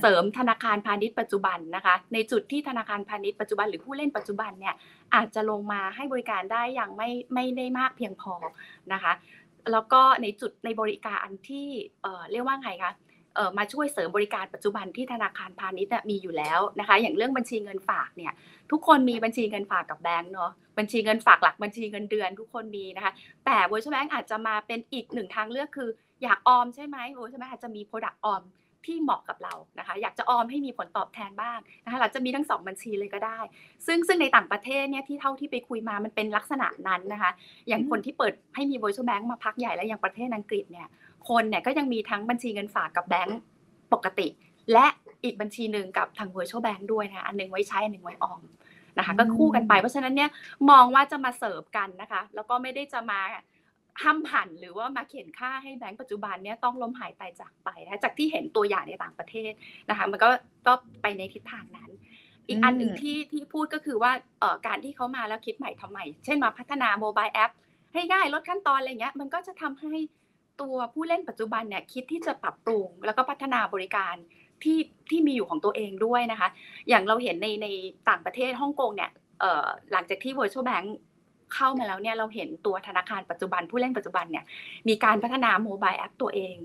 เสริมธนาคารพาณิชย์ปัจจุบันนะคะ ในจุดที่ธนาคารพาณิชย์ปัจจุบันหรือผู้เล่นปัจจุบันเนี่ยอาจจะลงมาให้บริการได้อย่างไม่ไม่ได้มากเพียงพอนะคะ แล้วก็ในจุดในบริการที่เเรียกว่าไงคะ มาช่วยเสริมบริการปัจจุบันที่ธนาคารพาณิชย์มีอยู่แล้วนะคะ อย่างเรื่องบัญชีเงินฝากเนี่ยทุกคนมีบัญชีเงินฝากกับแบงก์เนาะบัญชีเงินฝากหลักบัญชีเงินเดือนทุกคนมีนะคะ แต่ Virtual Bank อาจจะมาเป็นอีกหนึ่งทางเลือกคือ อยากออมใช่ไหม Virtual Bank อาจจะมี Product ออมที่เหมาะกับเรานะคะ อยากจะออมให้มีผลตอบแทนบ้างนะคะเราจะมีทั้ง 2 บัญชีเลยก็ได้ ซึ่งซึ่งในต่างประเทศเนี่ยที่เท่าที่ไปคุยมามันเป็นลักษณะนั้นนะคะ อย่างคนที่เปิดให้มี Virtual Bank มาพักใหญ่แล้วอย่างประเทศอังกฤษเนี่ย คนเนี่ยก็ยังมีทั้งบัญชีเงินฝากกับแบงก์ปกติ และอีกบัญชีหนึ่งกับทาง Virtual Bank ด้วยนะอันนึงไว้ใช้อันนึงไว้ออมนะคะก็คู่กันไปเพราะฉะนั้นเนี่ยมองว่าจะมาเสิร์ฟกันนะคะ แล้วก็ไม่ได้จะมาห้ามหันหรือว่ามาเขียนค่าให้แบงก์ปัจจุบันเนี่ยต้องล้มหายตายจากไปนะจากที่เห็นตัวอย่างในต่างประเทศนะคะมันก็ก็ไปในทิศทางนั้น อีกอันหนึ่งที่ที่พูดก็คือว่าเอ่อการที่เขามาแล้วคิดใหม่ทำใหม่เช่นมาพัฒนาโมบายแอปให้ง่ายลดขั้นตอนอะไรเงี้ยมันก็จะทำให้ ตัวผู้เล่นปัจจุบันเนี่ยคิดที่จะปรับปรุงแล้วก็พัฒนาบริการที่ที่มีอยู่ของตัวเองด้วยนะคะ อย่างเราเห็นในในต่างประเทศฮ่องกงเนี่ยหลังจากที่ Virtual Bank เข้ามาแล้วเนี่ยเราเห็นตัวธนาคารปัจจุบันผู้เล่นปัจจุบันเนี่ยมีการพัฒนาโมบายแอปตัวเอง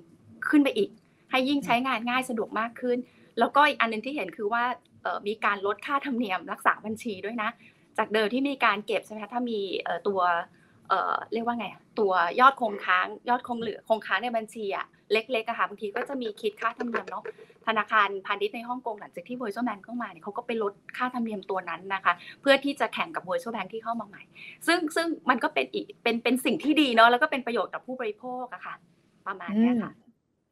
ขึ้นไปอีก ให้ยิ่งใช้งานง่ายสะดวกมากขึ้น แล้วก็อีกอันนึงที่เห็นคือว่ามีการลดค่าธรรมเนียมรักษาบัญชีด้วยนะ จากเดิมที่มีการเก็บใช่ไหมถ้ามีตัว เอ่อเรียกว่าไงอะตัวยอดคงค้าง ยอดคงเหลือคงค้างในบัญชีอะเล็กๆอะค่ะบางทีก็จะมีคิดค่าธรรมเนียมเนาะธนาคารพาณิชย์ในฮ่องกงหลังจากที่ Virtual Bank เข้ามาเนี่ยเขาก็ไปลดค่าธรรมเนียมตัวนั้นนะคะ เพื่อที่จะแข่งกับ Virtual Bank ที่เข้ามาใหม่ ซึ่งซึ่งมันก็เป็นอีกเป็นเป็นสิ่งที่ดีเนาะแล้วก็เป็นประโยชน์กับผู้บริโภคอะค่ะ ประมาณเนี้ยค่ะ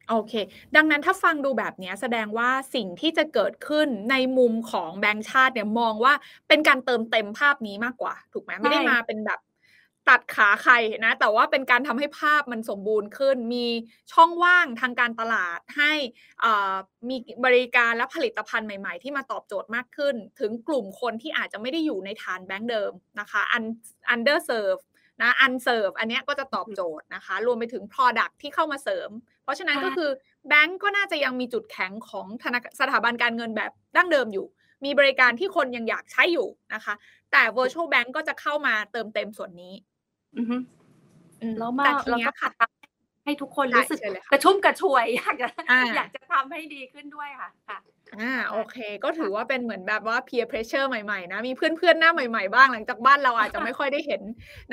โอเค ดังนั้นถ้าฟังดูแบบเนี้ยแสดงว่าสิ่งที่จะเกิดขึ้นในมุมของแบงก์ชาติเนี่ยมองว่าเป็นการเติมเต็มภาพนี้มากกว่า ถูกไหมไม่ได้ใช่มาเป็นแบบ ตัดขาใครนะแต่ว่าเป็นการทำให้ภาพมันสมบูรณ์ขึ้น มีช่องว่างทางการตลาดให้อ่ามีบริการและผลิตภัณฑ์ใหม่ๆ ที่มาตอบโจทย์มากขึ้น ถึงกลุ่มคนที่อาจจะไม่ได้อยู่ในฐานแบงก์เดิมนะคะ un underserve นะ unserve อันเนี้ยก็จะตอบโจทย์นะคะ รวมไปถึง product ที่เข้ามาเสริม เพราะฉะนั้นใช่ก็คือแบงก์ก็น่าจะยังมีจุดแข็งของธนาสถาบันการเงินแบบดั้งเดิมอยู่ มีบริการที่คนยังอยากใช้อยู่นะคะ แต่ virtual bank ก็จะเข้ามาเติมเต็มส่วนนี้ อือฮึ อืมแล้วมาแต่ทีแล้วเนี้ก็ยค่ะทำให้ทุกคนได้รู้สึกเชิญเลยกค่ะ ระชุ่มกระชวย อยากจะอ่า อยากจะทำให้ดีขึ้นด้วยค่ะ ค่ะอ่าโอเค ก็ถือว่าเป็นเหมือนแบบว่า peer pressure ใหม่ๆนะ มีเพื่อนๆ หน้าใหม่ๆ บ้างหลังจากบ้านเราอาจจะไม่ค่อยได้เห็น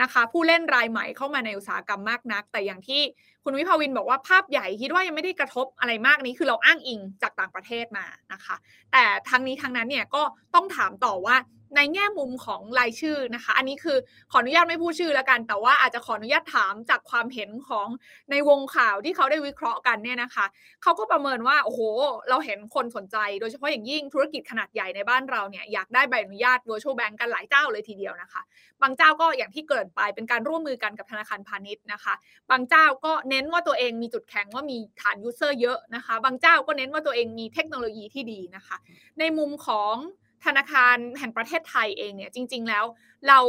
นะคะ ผู้เล่นรายใหม่เข้ามาในอุตสาหกรรมมากนัก แต่อย่างที่คุณวิภาวินบอกว่าภาพใหญ่คิดว่ายังไม่ได้กระทบอะไรมากนี้คือเราอ้างอิงจากต่างประเทศมานะคะ แต่ทั้งนี้ทั้งนั้นเนี่ยก็ต้องถามต่อว่า ในแง่มุมของรายชื่อนะคะ อันนี้คือขออนุญาตไม่พูดชื่อแล้วกัน แต่ว่าอาจจะขออนุญาตถามจากความเห็นของในวงข่าวที่เขาได้วิเคราะห์กันเนี่ยนะคะ เขาก็ประเมินว่าโอ้โห เราเห็นคนสนใจ โดยเฉพาะอย่างยิ่งธุรกิจขนาดใหญ่ในบ้านเราเนี่ยอยากได้ใบอนุญาต virtual bank กันหลายเจ้าเลยทีเดียวนะคะ บางเจ้าก็อย่างที่เกิดไปเป็นการร่วมมือกันกับธนาคารพาณิชย์นะคะ บางเจ้าก็เน้นว่าตัวเองมีจุดแข็งว่ามีฐานยูเซอร์เยอะนะคะ บางเจ้าก็เน้นว่าตัวเองมีเทคโนโลยีที่ดีนะคะ ในมุมของ ธนาคารแห่งประเทศไทยเองเนี่ยจริง ๆ แล้วเรา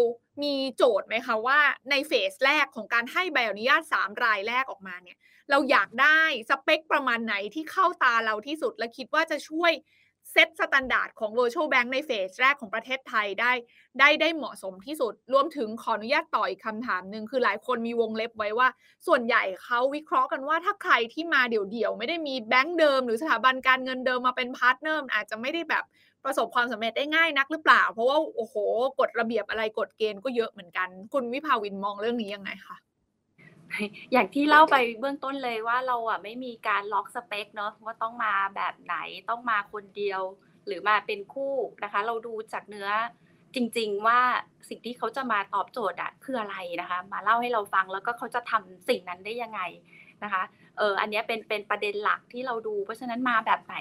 มีโจทย์ไหมคะว่าใน phase แรกของการให้ใบอนุญาต 3 รายแรกออกมาเนี่ยเราอยากได้สเปคประมาณไหนที่เข้าตาเราที่สุด และคิดว่าจะช่วย set standard ของ Virtual Bank ใน phase แรกของประเทศไทยได้ ได้ได้เหมาะสมที่สุด รวมถึงขออนุญาตต่ออีกคำถามหนึ่งคือหลายคนมีวงเล็บไว้ว่า ส่วนใหญ่เขาวิเคราะห์กันว่าถ้าใครที่มาเดี่ยวๆ ไม่ได้มีแบงก์เดิม หรือสถาบันการเงินเดิมมาเป็น partner อาจจะไม่ได้แบบ ประสบความสำเร็จได้ง่ายนักหรือเปล่า เพราะว่าโอ้โหกฎระเบียบอะไรกฎเกณฑ์ก็เยอะเหมือนกัน คุณวิภาวินมองเรื่องนี้ยังไงคะอย่างที่เล่าไปเบื้องต้นเลยว่าเราอะไม่มีการล็อกสเปคเนาะว่าต้องมาแบบไหนต้องมาคนเดียว หรือมาเป็นคู่นะคะ เราดูจากเนื้อจริง ๆ ว่าสิ่งที่เขาจะมาตอบโจทย์อะคืออะไรนะคะ มาเล่าให้เราฟังแล้วก็เขาจะทำสิ่งนั้นได้ยังไงนะคะเอออันนี้เป็นเป็นประเด็นหลักที่เราดู เพราะฉะนั้นมาแบบไหน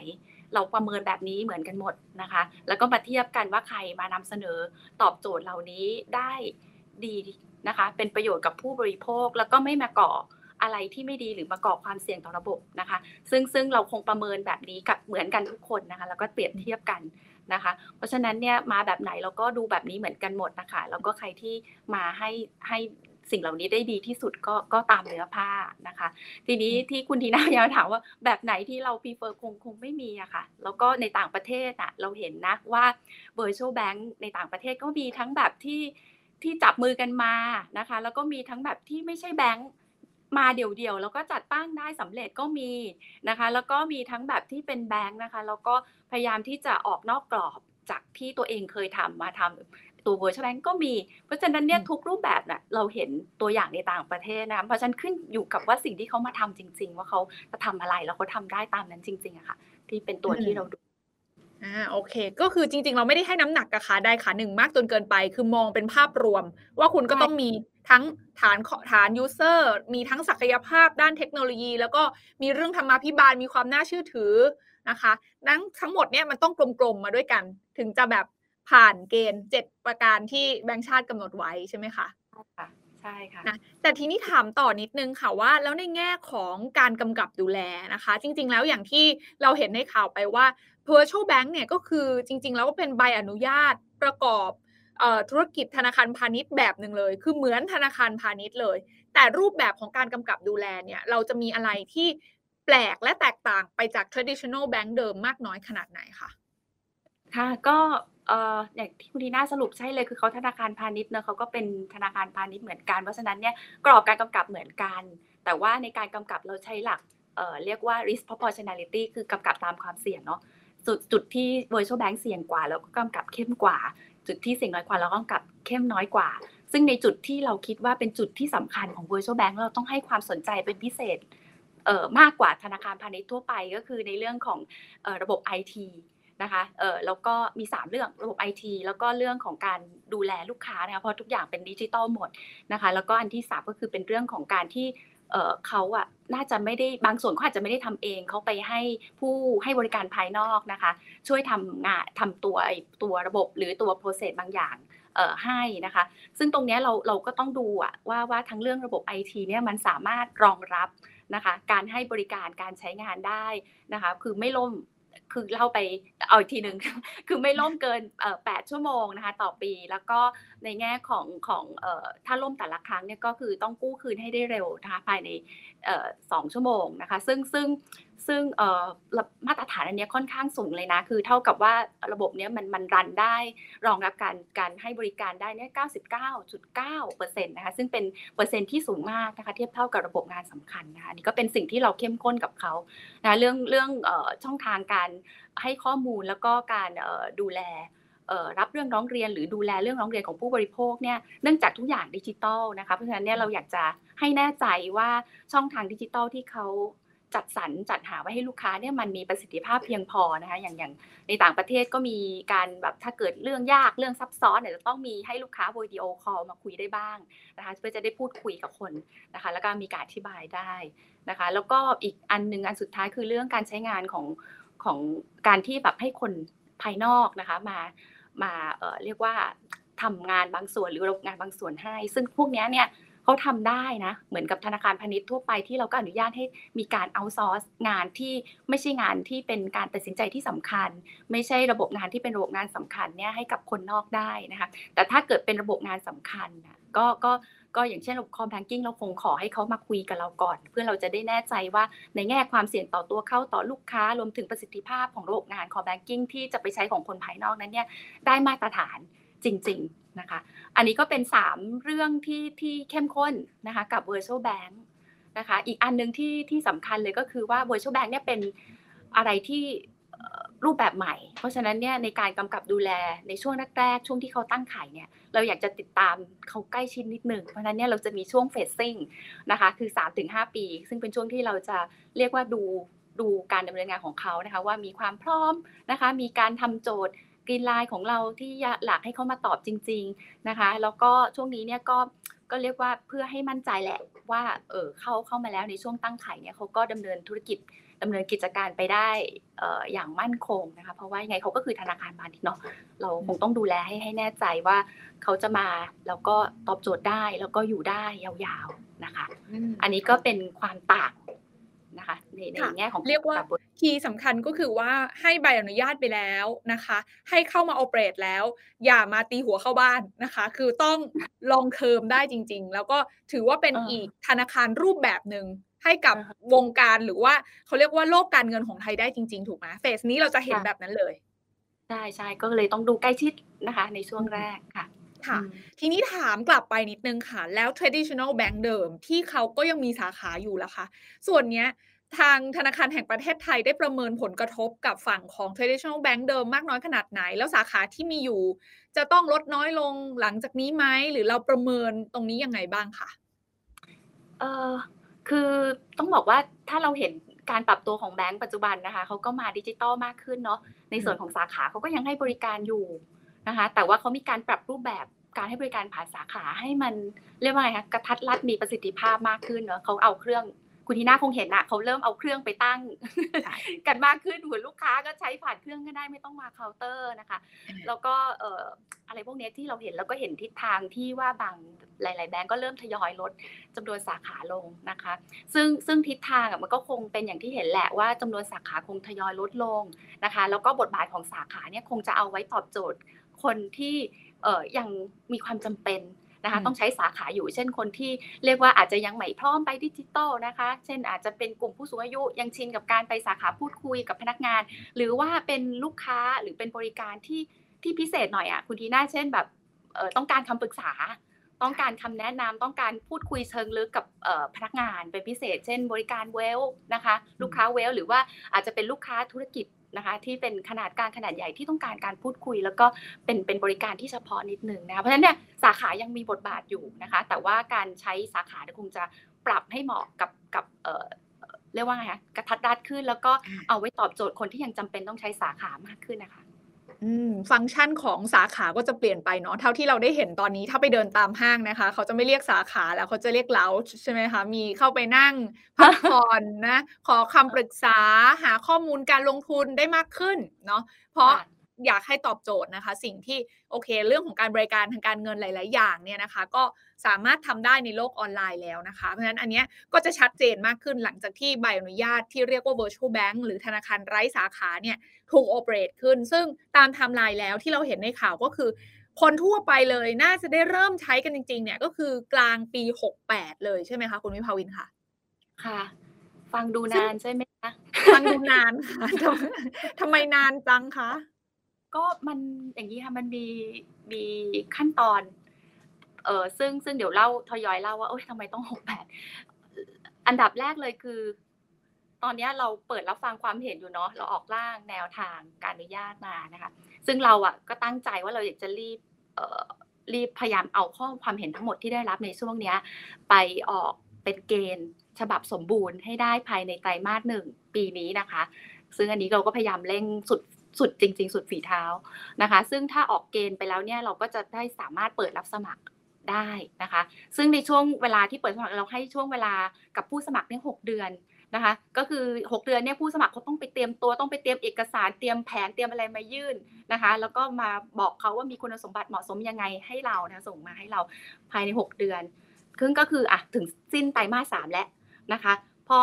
เราประเมินแบบนี้เหมือนกันหมดนะคะ แล้วก็มาเทียบกันว่าใครมานำเสนอตอบโจทย์เหล่านี้ได้ดีนะคะ เป็นประโยชน์กับผู้บริโภคแล้วก็ไม่มาก่ออะไรที่ไม่ดีหรือมาก่อความเสี่ยงต่อระบบนะคะ ซึ่งซึ่งเราคงประเมินแบบนี้กับเหมือนกันทุกคนนะคะ แล้วก็เปรียบเทียบกันนะคะ เพราะฉะนั้นเนี่ยมาแบบไหนเราก็ดูแบบนี้เหมือนกันหมดนะคะ แล้วก็ใครที่มาให้ให้ สิ่งเหล่านี้ได้ดีที่สุดก็ก็ตามเนื้อผ้านะคะ ทีนี้ที่คุณทีน่าพยายามถามว่าแบบไหนที่เรา prefer คงคงไม่มีอะค่ะ แล้วก็ในต่างประเทศอะเราเห็นนะว่า virtual bank ในต่างประเทศก็มีทั้งแบบที่ที่จับมือกันมานะคะ แล้วก็มีทั้งแบบที่ไม่ใช่แบงค์มาเดี่ยวๆแล้วก็จัดตั้งได้สำเร็จก็มีนะคะ แล้วก็มีทั้งแบบที่เป็นแบงค์นะคะ แล้วก็พยายามที่จะออกนอกกรอบจากที่ตัวเองเคยทำมาทำ ตัว virtual bank ก็มี เพราะฉะนั้นเนี่ยอืมทุกรูปแบบน่ะเราเห็นตัวอย่างในต่างประเทศนะเพราะฉะนั้นขึ้นอยู่กับว่าสิ่งที่เขามาทำจริง ๆ ว่าเขาจะทำอะไรแล้วเขาทำได้ตามนั้นจริงๆอะค่ะ ที่เป็นตัวที่เราดูอ่าโอเค ก็คือจริง ๆ เราไม่ได้ให้น้ำหนักกับขาใดขาหนึ่งมากจนเกินไป คือมองเป็นภาพรวม ว่าคุณก็ใช่ต้องมีทั้งฐานขฐานยูเซอร์มีทั้งศักยภาพด้านเทคโนโลยี แล้วก็มีเรื่องธรรมาภิบาลมีความน่าเชื่อถือนะคะนั้นทั้งหมดเนี่ยมันต้องกลมๆมาด้วยกัน ถึงจะแบบ ผ่านเกณฑ์7ประการที่แบงก์ชาติกำหนดไว้ใช่ไหมคะค่ะใช่ค่ะนะแต่ทีนี้ถามต่อนิดนึงค่ะว่า แล้วในแง่ของการกำกับดูแลนะคะ จริง ๆ แล้วอย่างที่เราเห็นในข่าวไปว่า virtual bank เนี่ยก็คือจริง ๆ แล้วก็เป็นใบอนุญาตประกอบเอ่อธุรกิจธนาคารพาณิชย์แบบหนึ่งเลย คือเหมือนธนาคารพาณิชย์เลย แต่รูปแบบของการกำกับดูแลเนี่ย เราจะมีอะไรที่แปลกและแตกต่างไปจาก traditional bank เดิมมากน้อยขนาดไหนคะ ค่ะ ก็ เอ่ออย่างที่คุณดีน่าสรุปใช่เลยคือเขาธนาคารพาณิชย์เนอะเขาก็เป็นธนาคารพาณิชย์เหมือนกัน เพราะฉะนั้นเนี่ยกรอบการกำกับเหมือนกัน แต่ว่าในการกำกับเราใช้หลักเอ่อเรียกว่า risk proportionality คือกำกับตามความเสี่ยงเนาะจุดจุดที่ virtual bank เสี่ยงกว่าเราก็กำกับเข้มกว่า จุดที่เสี่ยงน้อยกว่าเราก็กำกับเข้มน้อยกว่า ซึ่งในจุดที่เราคิดว่าเป็นจุดที่สำคัญของ virtual bank เราต้องให้ความสนใจเป็นพิเศษเอ่อมากกว่าธนาคารพาณิชย์ทั่วไปก็คือในเรื่องของออระบบ IT นะคะเออแล้วก็มี 3 เรื่องระบบ IT แล้วก็เรื่องของการดูแลลูกค้านะคะเพราะทุกอย่างเป็นดิจิตอลหมดนะคะแล้วก็อันที่ 3 ก็คือเป็นเรื่องของการที่เออเขาอะน่าจะไม่ได้บางส่วนเขาอาจจะไม่ได้ทำเองเขาไปให้ผู้ให้บริการภายนอกนะคะ ช่วยทำงานทำตัวตัวระบบหรือตัวโปรเซสบางอย่างเออให้นะคะ ซึ่งตรงนี้เราเราก็ต้องดูอะว่าว่าทั้งเรื่องระบบ IT เนี่ยมันสามารถรองรับนะคะ การให้บริการการใช้งานได้นะคะ คือไม่ล่ม คือเล่าไปเอาอีกทีหนึ่งคือไม่ล่มเกินแปดชั่วโมงนะคะต่อปี แล้วก็ในแง่ของของถ้าล่มแต่ละครั้งเนี่ยก็คือต้องกู้คืนให้ได้เร็วนะคะภายใน สองชั่วโมงนะคะซึ่งซึ่งซึ่งมาตรฐานอันนี้ค่อนข้างสูงเลยนะ คือเท่ากับว่าระบบเนี้ยมันมันรันได้รองรับการการให้บริการได้เนี่ย99.9%นะคะซึ่งเป็นเปอร์เซ็นต์ที่สูงมากนะคะเทียบเท่ากับระบบงานสำคัญนะคะอันนี่ก็เป็นสิ่งที่เราเข้มข้นกับเขานะเรื่องเรื่องช่องทางการให้ข้อมูลแล้วก็การดูแล รับเรื่องร้องเรียนหรือดูแลเรื่องร้องเรียนของผู้บริโภคเนี่ยเนื่องจากทุกอย่างดิจิตอลนะคะเพราะฉะนั้นเนี่ยเราอยากจะให้แน่ใจว่าช่องทางดิจิตอลที่เขาจัดสรรจัดหาไว้ให้ลูกค้าเนี่ยมันมีประสิทธิภาพเพียงพอนะคะอย่างอย่างในต่างประเทศก็มีการแบบถ้าเกิดเรื่องยากเรื่องซับซ้อนเนี่ยจะต้องมีให้ลูกค้าวิดีโอคอลมาคุยได้บ้างนะคะเพื่อจะได้พูดคุยกับคนนะคะแล้วก็มีการอธิบายได้นะคะแล้วก็อีกอันหนึ่งอันสุดท้ายคือเรื่องการใช้งานของของการที่แบบให้คนภายนอกนะคะมา มาเรียกว่าทำงานบางส่วนหรือระบบงานบางส่วนให้ ซึ่งพวกนี้เนี่ยเขาทำได้นะ เหมือนกับธนาคารพาณิชย์ทั่วไปที่เราก็อนุญาตให้มีการ outsourceงานที่ไม่ใช่งานที่เป็นการตัดสินใจที่สำคัญ ไม่ใช่ระบบงานที่เป็นระบบงานสำคัญเนี่ยให้กับคนนอกได้นะคะแต่ถ้าเกิดเป็นระบบงานสำคัญนะก็ก็ ก็อย่างเช่นระบบคอมแพงกิ้งเราคงขอให้เขามาคุยกับเราก่อน เพื่อเราจะได้แน่ใจว่าในแง่ความเสี่ยงต่อตัวเข้าต่อลูกค้ารวมถึงประสิทธิภาพของระบบงานคอมแพงกิ้งที่จะไปใช้ของคนภายนอกนั้นเนี่ยได้มาตรฐานจริง ๆนะคะ อันนี้ก็เป็น 3 เรื่องที่ที่เข้มข้นนะคะกับ virtual bank นะคะ อีกอันหนึ่งที่ที่สำคัญเลยก็คือว่า virtual bank เนี่ยเป็นอะไรที่ รูปแบบใหม่ เพราะฉะนั้นเนี่ยในการกำกับดูแลในช่วงแรกๆช่วงที่เขาตั้งไขายเนี่ยเราอยากจะติดตามเขาใกล้ชิดนิดหนึ่งเพราะฉะนั้นเนี่ยเราจะมีช่วงเฟสซิ่งนะคะคือ 3-5 ปี ซึ่งเป็นช่วงที่เราจะเรียกว่าดูดูการดำเนินงานของเขานะคะว่ามีความพร้อมนะคะมีการทำโจทย์กรีนไลน์ของเราที่หลักให้เขามาตอบจริง ๆนะคะ แล้วก็ช่วงนี้เนี่ยก็ก็เรียกว่าเพื่อให้มั่นใจแหละว่าเออเข้าเข้ามาแล้วในช่วงตั้งไข่เนี่ยเขาก็ดำเนินธุรกิจ ดำเนินกิจการไปได้อออย่างมั่นคงนะคะ เพราะว่ายังไงเขาก็คือธนาคารพาณิชย์เนาะเราคงต้องดูแลให้ให้แน่ใจว่าเขาจะมาแล้วก็ตอบโจทย์ได้แล้วก็อยู่ได้ยาวๆนะคะ อันนี้ก็เป็นความต่าง นะคะในในแง่ของเรียกว่าคีย์สำคัญก็คือว่าให้ใบอนุญาตไปแล้วนะคะ ให้เข้ามาโอเปเรตแล้ว อย่ามาตีหัวเข้าบ้านนะคะ คือต้องลองเคิมได้จริง ๆ แล้วก็ถือว่าเป็นอีกธนาคารรูปแบบหนึ่งให้กับวงการหรือว่าเขาเรียกว่าโลกการเงินของไทยได้จริง ๆ ถูกไหมเฟสนี้เราจะเห็นแบบนั้นเลยใช่ใช่ก็เลยต้องดูใกล้ชิดนะคะ ในช่วงแรก ค่ะค่ะ ทีนี้ถามกลับไปนิดนึงค่ะ แล้ว traditional bank เดิมที่เขาก็ยังมีสาขาอยู่ละคะ ส่วนเนี้ยทางธนาคารแห่งประเทศไทยได้ประเมินผลกระทบกับฝั่งของ traditional bank เดิมมากน้อยขนาดไหน แล้วสาขาที่มีอยู่ จะต้องลดน้อยลงหลังจากนี้ไหมหรือเราประเมินตรงนี้ยังไงบ้างคะเออคือต้องบอกว่าถ้าเราเห็นการปรับตัวของแบงก์ปัจจุบันนะคะเขาก็มาดิจิตอลมากขึ้นเนาะในส่วนของสาขาเขาก็ยังให้บริการอยู่ นะคะ แต่ว่าเขามีการปรับรูปแบบการให้บริการผ่านสาขาให้มันเรียกว่าไงคะกระทัดรัดมีประสิทธิภาพมากขึ้นเนาะเขาเอาเครื่องคุณทีน่าคงเห็นอะเขาเริ่มเอาเครื่องไปตั้ง กันมากขึ้นเหมือนลูกค้าก็ใช้ผ่านเครื่องก็ได้ไม่ต้องมาเคาน์เตอร์นะคะ แล้วก็เอ่ออะไรพวกนี้ที่เราเห็นแล้วก็เห็นทิศทางที่ว่าบางหลาย ๆ แบงก์ก็เริ่มทยอยลดจำนวนสาขาลงนะคะ ซึ่งซึ่งทิศทางมันก็คงเป็นอย่างที่เห็นแหละว่าจำนวนสาขาคงทยอยลดลงนะคะ แล้วก็บทบาทของสาขาเนี่ยคงจะเอาไว้ตอบโจทย์ คนที่เอ่อยังมีความจำเป็นนะคะต้องใช้สาขาอยู่เช่นคนที่เรียกว่าอาจจะยังไม่พร้อมไปดิจิตอลนะคะ เช่นอาจจะเป็นกลุ่มผู้สูงอายุยังชินกับการไปสาขาพูดคุยกับพนักงาน หรือว่าเป็นลูกค้าหรือเป็นบริการที่ที่พิเศษหน่อยอะคุณทีน่าเช่นแบบต้องการคำปรึกษา ต้องการคำแนะนำต้องการพูดคุยเชิงลึกกับพนักงานเป็นพิเศษ เช่น บริการเวลนะคะ ลูกค้าเวลหรือว่าอาจจะเป็นลูกค้าธุรกิจ นะคะที่เป็นขนาดกลางขนาดใหญ่ที่ต้องการการพูดคุย แล้วก็เป็นเป็นบริการที่เฉพาะนิดนึงนะคะเพราะฉะนั้นเนี่ยสาขายังมีบทบาทอยู่นะคะแต่ว่าการใช้สาขาคงจะปรับให้เหมาะกับกับเอ่อเรียกว่าไงคะกระทัดรัดขึ้น แล้วก็เอาไว้ตอบโจทย์คนที่ยังจำเป็นต้องใช้สาขามากขึ้นนะคะ ฟังก์ชันของสาขาก็จะเปลี่ยนไปเนาะเท่าที่เราได้เห็นตอนนี้ถ้าไปเดินตามห้างนะคะ เขาจะไม่เรียกสาขาแล้วเขาจะเรียกเลาใช่ไหมคะมีเข้าไปนั่งพักผ่อนนะขอคำปรึกษาหาข้อมูลการลงทุนได้มากขึ้นเนาะเพราะ อยากให้ตอบโจทย์นะคะ สิ่งที่โอเค เรื่องของการบริการทางการเงินหลาย ๆ อย่างเนี่ยนะคะ ก็สามารถทำได้ในโลกออนไลน์แล้วนะคะ เพราะฉะนั้นอันนี้ก็จะชัดเจนมากขึ้นหลังจากที่ใบอนุญาตที่เรียกว่า virtual bank หรือธนาคารไร้สาขาเนี่ยถูก operate ขึ้น ซึ่งตามไทม์ไลน์แล้วที่เราเห็นในข่าวก็คือคนทั่วไปเลยน่าจะได้เริ่มใช้กันจริง ๆ เนี่ยก็คือกลางปี 68 เลยใช่ไหมคะคุณวิภาวินค่ะค่ะ ฟังดูนานใช่ไหมคะ ฟังดูนานค่ะทำไมนานจังคะ ก็มันอย่างนี้ค่ะมันมีมีขั้นตอนเออซึ่งซึ่งเดี๋ยวเล่าทยอยเล่าว่าโอ๊ยทำไมต้องหกแปดอันดับแรกเลยคือ ตอนนี้เราเปิดรับฟังความเห็นอยู่เนาะเราออกร่างแนวทางการอนุญาตมานะคะ ซึ่งเราอะก็ตั้งใจว่าเราอยากจะรีบเอ่อรีบพยายามเอาข้อความเห็นทั้งหมดที่ได้รับในช่วงนี้ไปออกเป็นเกณฑ์ฉบับสมบูรณ์ให้ได้ภายในไตรมาสหนึ่งปีนี้นะคะ ซึ่งอันนี้เราก็พยายามเร่งสุด สุดจริง ๆ สุดฝีเท้านะคะ ซึ่งถ้าออกเกณฑ์ไปแล้วเนี่ยเราก็จะได้สามารถเปิดรับสมัครได้นะคะ ซึ่งในช่วงเวลาที่เปิดสมัครเราให้ช่วงเวลากับผู้สมัครเนี่ยหเดือนนะคะ ก็คือ 6 เดือนเนี่ยผู้สมัครเขาต้องไปเตรียมตัวต้องไปเตรียมเอกสารเตรียมแผนเตรียมอะไรมายื่นนะคะ แล้วก็มาบอกเขาว่ามีคุณสมบัติเหมาะสมยังไงให้เรานะส่งมาให้เราภายใน 6 เดือนซึ่งก็คืออะถึงสิ้นไตรมาสสามแล้วนะคะ พอ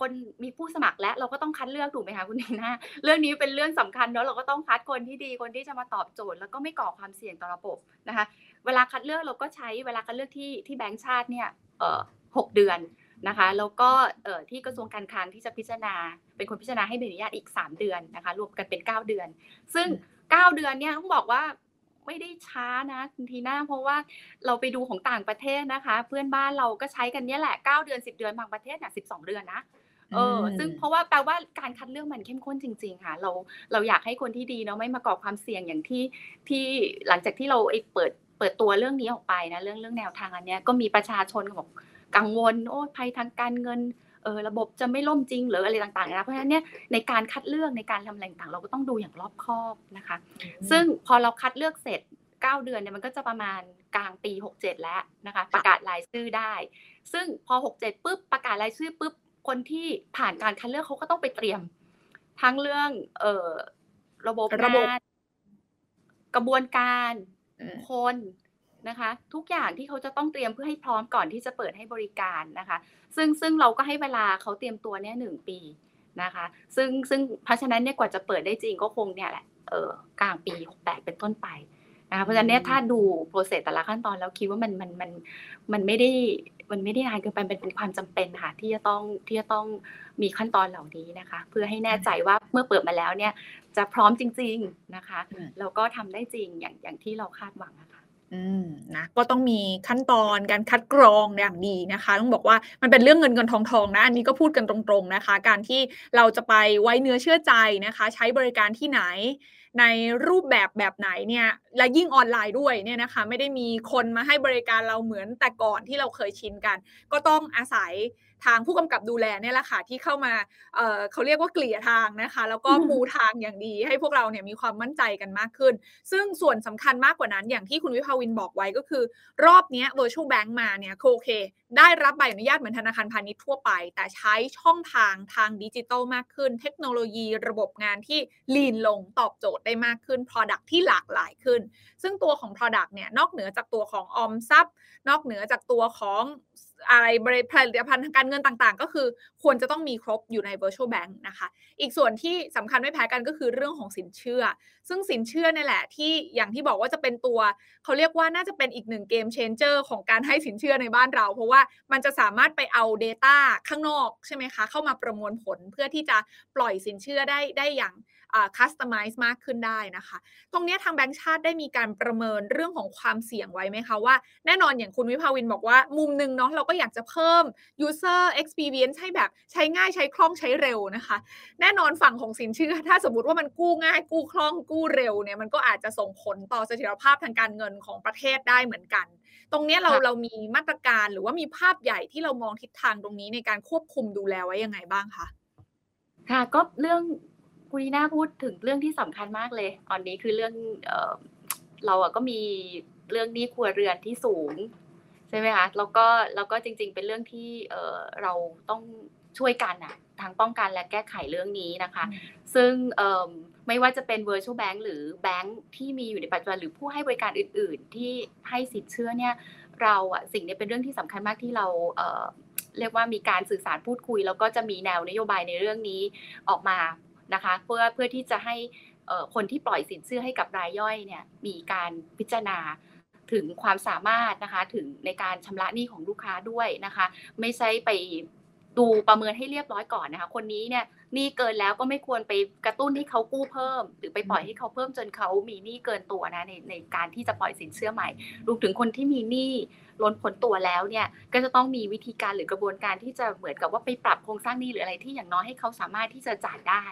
คนมีผู้สมัครและเราก็ต้องคัดเลือกถูกไหมคะคุณนีน่าเรื่องนี้เป็นเรื่องสำคัญเนาะเราก็ต้องคัดคนที่ดีคนที่จะมาตอบโจทย์ แล้วก็ไม่ก่อความเสี่ยงต่อระบบนะคะ เวลาคัดเลือกเราก็ใช้เวลาคัดเลือกที่ที่แบงก์ชาติเนี่ยเอ่อหกเดือนนะคะแล้วก็เอ่อที่กระทรวงการคลังที่จะพิจารณา เป็นคนพิจารณาให้ใบอนุญาตอีก 3 เดือนนะคะรวมกันเป็น 9 เดือน ซึ่ง 9 เดือนเนี่ยต้องบอกว่า ไม่ได้ช้านะคุณทีน่าเพราะว่าเราไปดูของต่างประเทศนะคะ เพื่อนบ้านเราก็ใช้กันเนี่ยแหละ9เดือน 10 เดือนบางประเทศเนี่ย12 เดือนนะเออซึ่งเพราะว่าแปลว่าการคัดเลือกมันเข้มข้นจริง ๆ ค่ะ เราเราอยากให้คนที่ดีเนาะไม่มาก่อความเสี่ยงอย่างที่ที่หลังจากที่เราเปิดเปิดตัวเรื่องนี้ออกไปนะเรื่องเรื่องแนวทางอันเนี้ยก็มีประชาชนบอกกังวลโอ้ภัยทางการเงิน เออระบบจะไม่ล่มจริงหรืออะไรต่างๆนะเพราะฉะนั้นเนี่ยในการคัดเลือกในการทำอะไรต่างเราก็ต้องดูอย่างรอบคอบนะคะ ซึ่งพอเราคัดเลือกเสร็จ 9 เดือนเนี่ยมันก็จะประมาณกลางปี 67 แล้วนะคะ ประกาศรายชื่อได้ ซึ่งพอ 67ปุ๊บประกาศรายชื่อปุ๊บคนที่ผ่านการคัดเลือกเขาก็ต้องไปเตรียม ทั้งเรื่องเอ่อระบบระบบกระบวนการคน นะคะ ทุกอย่างที่เขาจะต้องเตรียมเพื่อให้พร้อมก่อนที่จะเปิดให้บริการนะคะ ซึ่งซึ่งเราก็ให้เวลาเขาเตรียมตัวเนี่ยหนึ่งปีนะคะ ซึ่งซึ่งเพราะฉะนั้นเนี่ยกว่าจะเปิดได้จริงก็คงเนี่ยแหละเออกลางปีหกแปดเป็นต้นไปนะคะเพราะฉะนั้นเนี่ยถ้าดูโปรเซสแต่ละขั้นตอนแล้วคิดว่ามันมันมันมันไม่ได้มันไม่ได้นานเกินไปเป็นเป็นความจำเป็นค่ะที่จะต้องที่จะต้องมีขั้นตอนเหล่านี้นะคะ เพื่อให้แน่ใจว่าเมื่อเปิดมาแล้วเนี่ยจะพร้อมจริง ๆนะคะแล้วก็ทำได้จริงอย่างอย่างที่เราคาดหวังนะคะอืม นะก็ต้องมีขั้นตอนการคัดกรองอย่างดีนะคะ ต้องบอกว่ามันเป็นเรื่องเงินเงินทองทองนะ อันนี้ก็พูดกันตรงๆนะคะ การที่เราจะไปไว้เนื้อเชื่อใจนะคะ ใช้บริการที่ไหน ในรูปแบบแบบไหนเนี่ยและยิ่งออนไลน์ด้วยเนี่ยนะคะ ไม่ได้มีคนมาให้บริการเราเหมือนแต่ก่อนที่เราเคยชินกัน ก็ต้องอาศัย ทางผู้กำกับดูแลเนี่ยแหละค่ะที่เข้ามาเเขาเรียกว่าเกลี่ยทางนะคะ แล้วก็ปูทางอย่างดีให้พวกเราเนี่ยมีความมั่นใจกันมากขึ้น ซึ่งส่วนสำคัญมากกว่านั้นอย่างที่คุณวิภาวินบอกไว้ก็คือ รอบนี้ virtual bank มาเนี่ยโอเค ได้รับใบอนุญาตเหมือนธนาคารพาณิชย์ทั่วไป แต่ใช้ช่องทางทางดิจิตอลมากขึ้น เทคโนโลยีระบบงานที่ลีนลงตอบโจทย์ได้มากขึ้น Product ที่หลากหลายขึ้น ซึ่งตัวของ Product เนี่ยนอกเหนือจากตัวของออมทรัพย์ นอกเหนือจากตัวของ อะไรบริผลิตภัณฑ์ทางการเงินต่างๆ ก็คือควรจะต้องมีครบอยู่ใน virtual bank นะคะ อีกส่วนที่สำคัญไม่แพ้กันก็คือเรื่องของสินเชื่อ ซึ่งสินเชื่อนี่แหละที่อย่างที่บอกว่าจะเป็นตัว เขาเรียกว่าน่าจะเป็นอีกหนึ่งเกมเชนเจอร์ของการให้สินเชื่อในบ้านเรา เพราะว่ามันจะสามารถไปเอา Data ข้างนอกใช่ไหมคะ เข้ามาประมวลผลเพื่อที่จะปล่อยสินเชื่อได้ได้อย่าง คัสตอมไมซ์มากขึ้นได้นะคะ ตรงนี้ทางแบงก์ชาติได้มีการประเมินเรื่องของความเสี่ยงไว้ไหมคะว่า แน่นอนอย่างคุณวิภาวินบอกว่า มุมหนึ่งเนาะเราก็อยากจะเพิ่ม user experience ให้แบบใช้ง่ายใช้คล่องใช้เร็วนะคะ แน่นอนฝั่งของสินเชื่อ ถ้าสมมติว่ามันกู้ง่ายกู้คล่องกู้เร็วเนี่ยมันก็อาจจะส่งผลต่อเสถียรภาพทางการเงินของประเทศได้เหมือนกัน ตรงนี้เราเรามีมาตรการหรือว่ามีภาพใหญ่ที่เรามองทิศทางตรงนี้ในการควบคุมดูแลไว้ยังไงบ้างคะค่ะก็เรื่อง คุณนีน่าพูดถึงเรื่องที่สำคัญมากเลยตอนนี้คือเรื่องเออเราอะก็มีเรื่องนี้ครัวเรือนที่สูงใช่ไหมคะแล้วก็แล้วก็จริง ๆ เป็นเรื่องที่เออเราต้องช่วยกันอะทางป้องกันและแก้ไขเรื่องนี้นะคะ ซึ่งเออไม่ว่าจะเป็น virtual bank หรือแบงค์ที่มีอยู่ในปัจจุบันหรือผู้ให้บริการอื่น ๆ ที่ให้สินเชื่อเนี่ยเราอะสิ่งนี้เป็นเรื่องที่สำคัญมากที่เราเเรียกว่ามีการสื่อสารพูดคุย แล้วก็จะมีแนวนโยบายในเรื่องนี้ออกมา นะคะ เพื่อเพื่อที่จะให้คนที่ปล่อยสินเชื่อให้กับรายย่อยเนี่ยมีการพิจารณาถึงความสามารถนะคะถึงในการชำระหนี้ของลูกค้าด้วยนะคะ ไม่ใช่ไปดูประเมินให้เรียบร้อยก่อนนะคะ คนนี้เนี่ยหนี้เกินแล้วก็ไม่ควรไปกระตุ้นให้เขากู้เพิ่ม หรือไปปล่อยให้เขาเพิ่มจนเขามีหนี้เกินตัวนะในในการที่จะปล่อยสินเชื่อใหม่รวมถึงคนที่มีหนี้ ล้นพ้นตัวแล้วเนี่ยก็จะต้องมีวิธีการหรือกระบวนการที่จะเหมือนกับว่าไปปรับโครงสร้างนี้หรืออะไรที่อย่างน้อยให้เขาสามารถที่จะจ่ายได้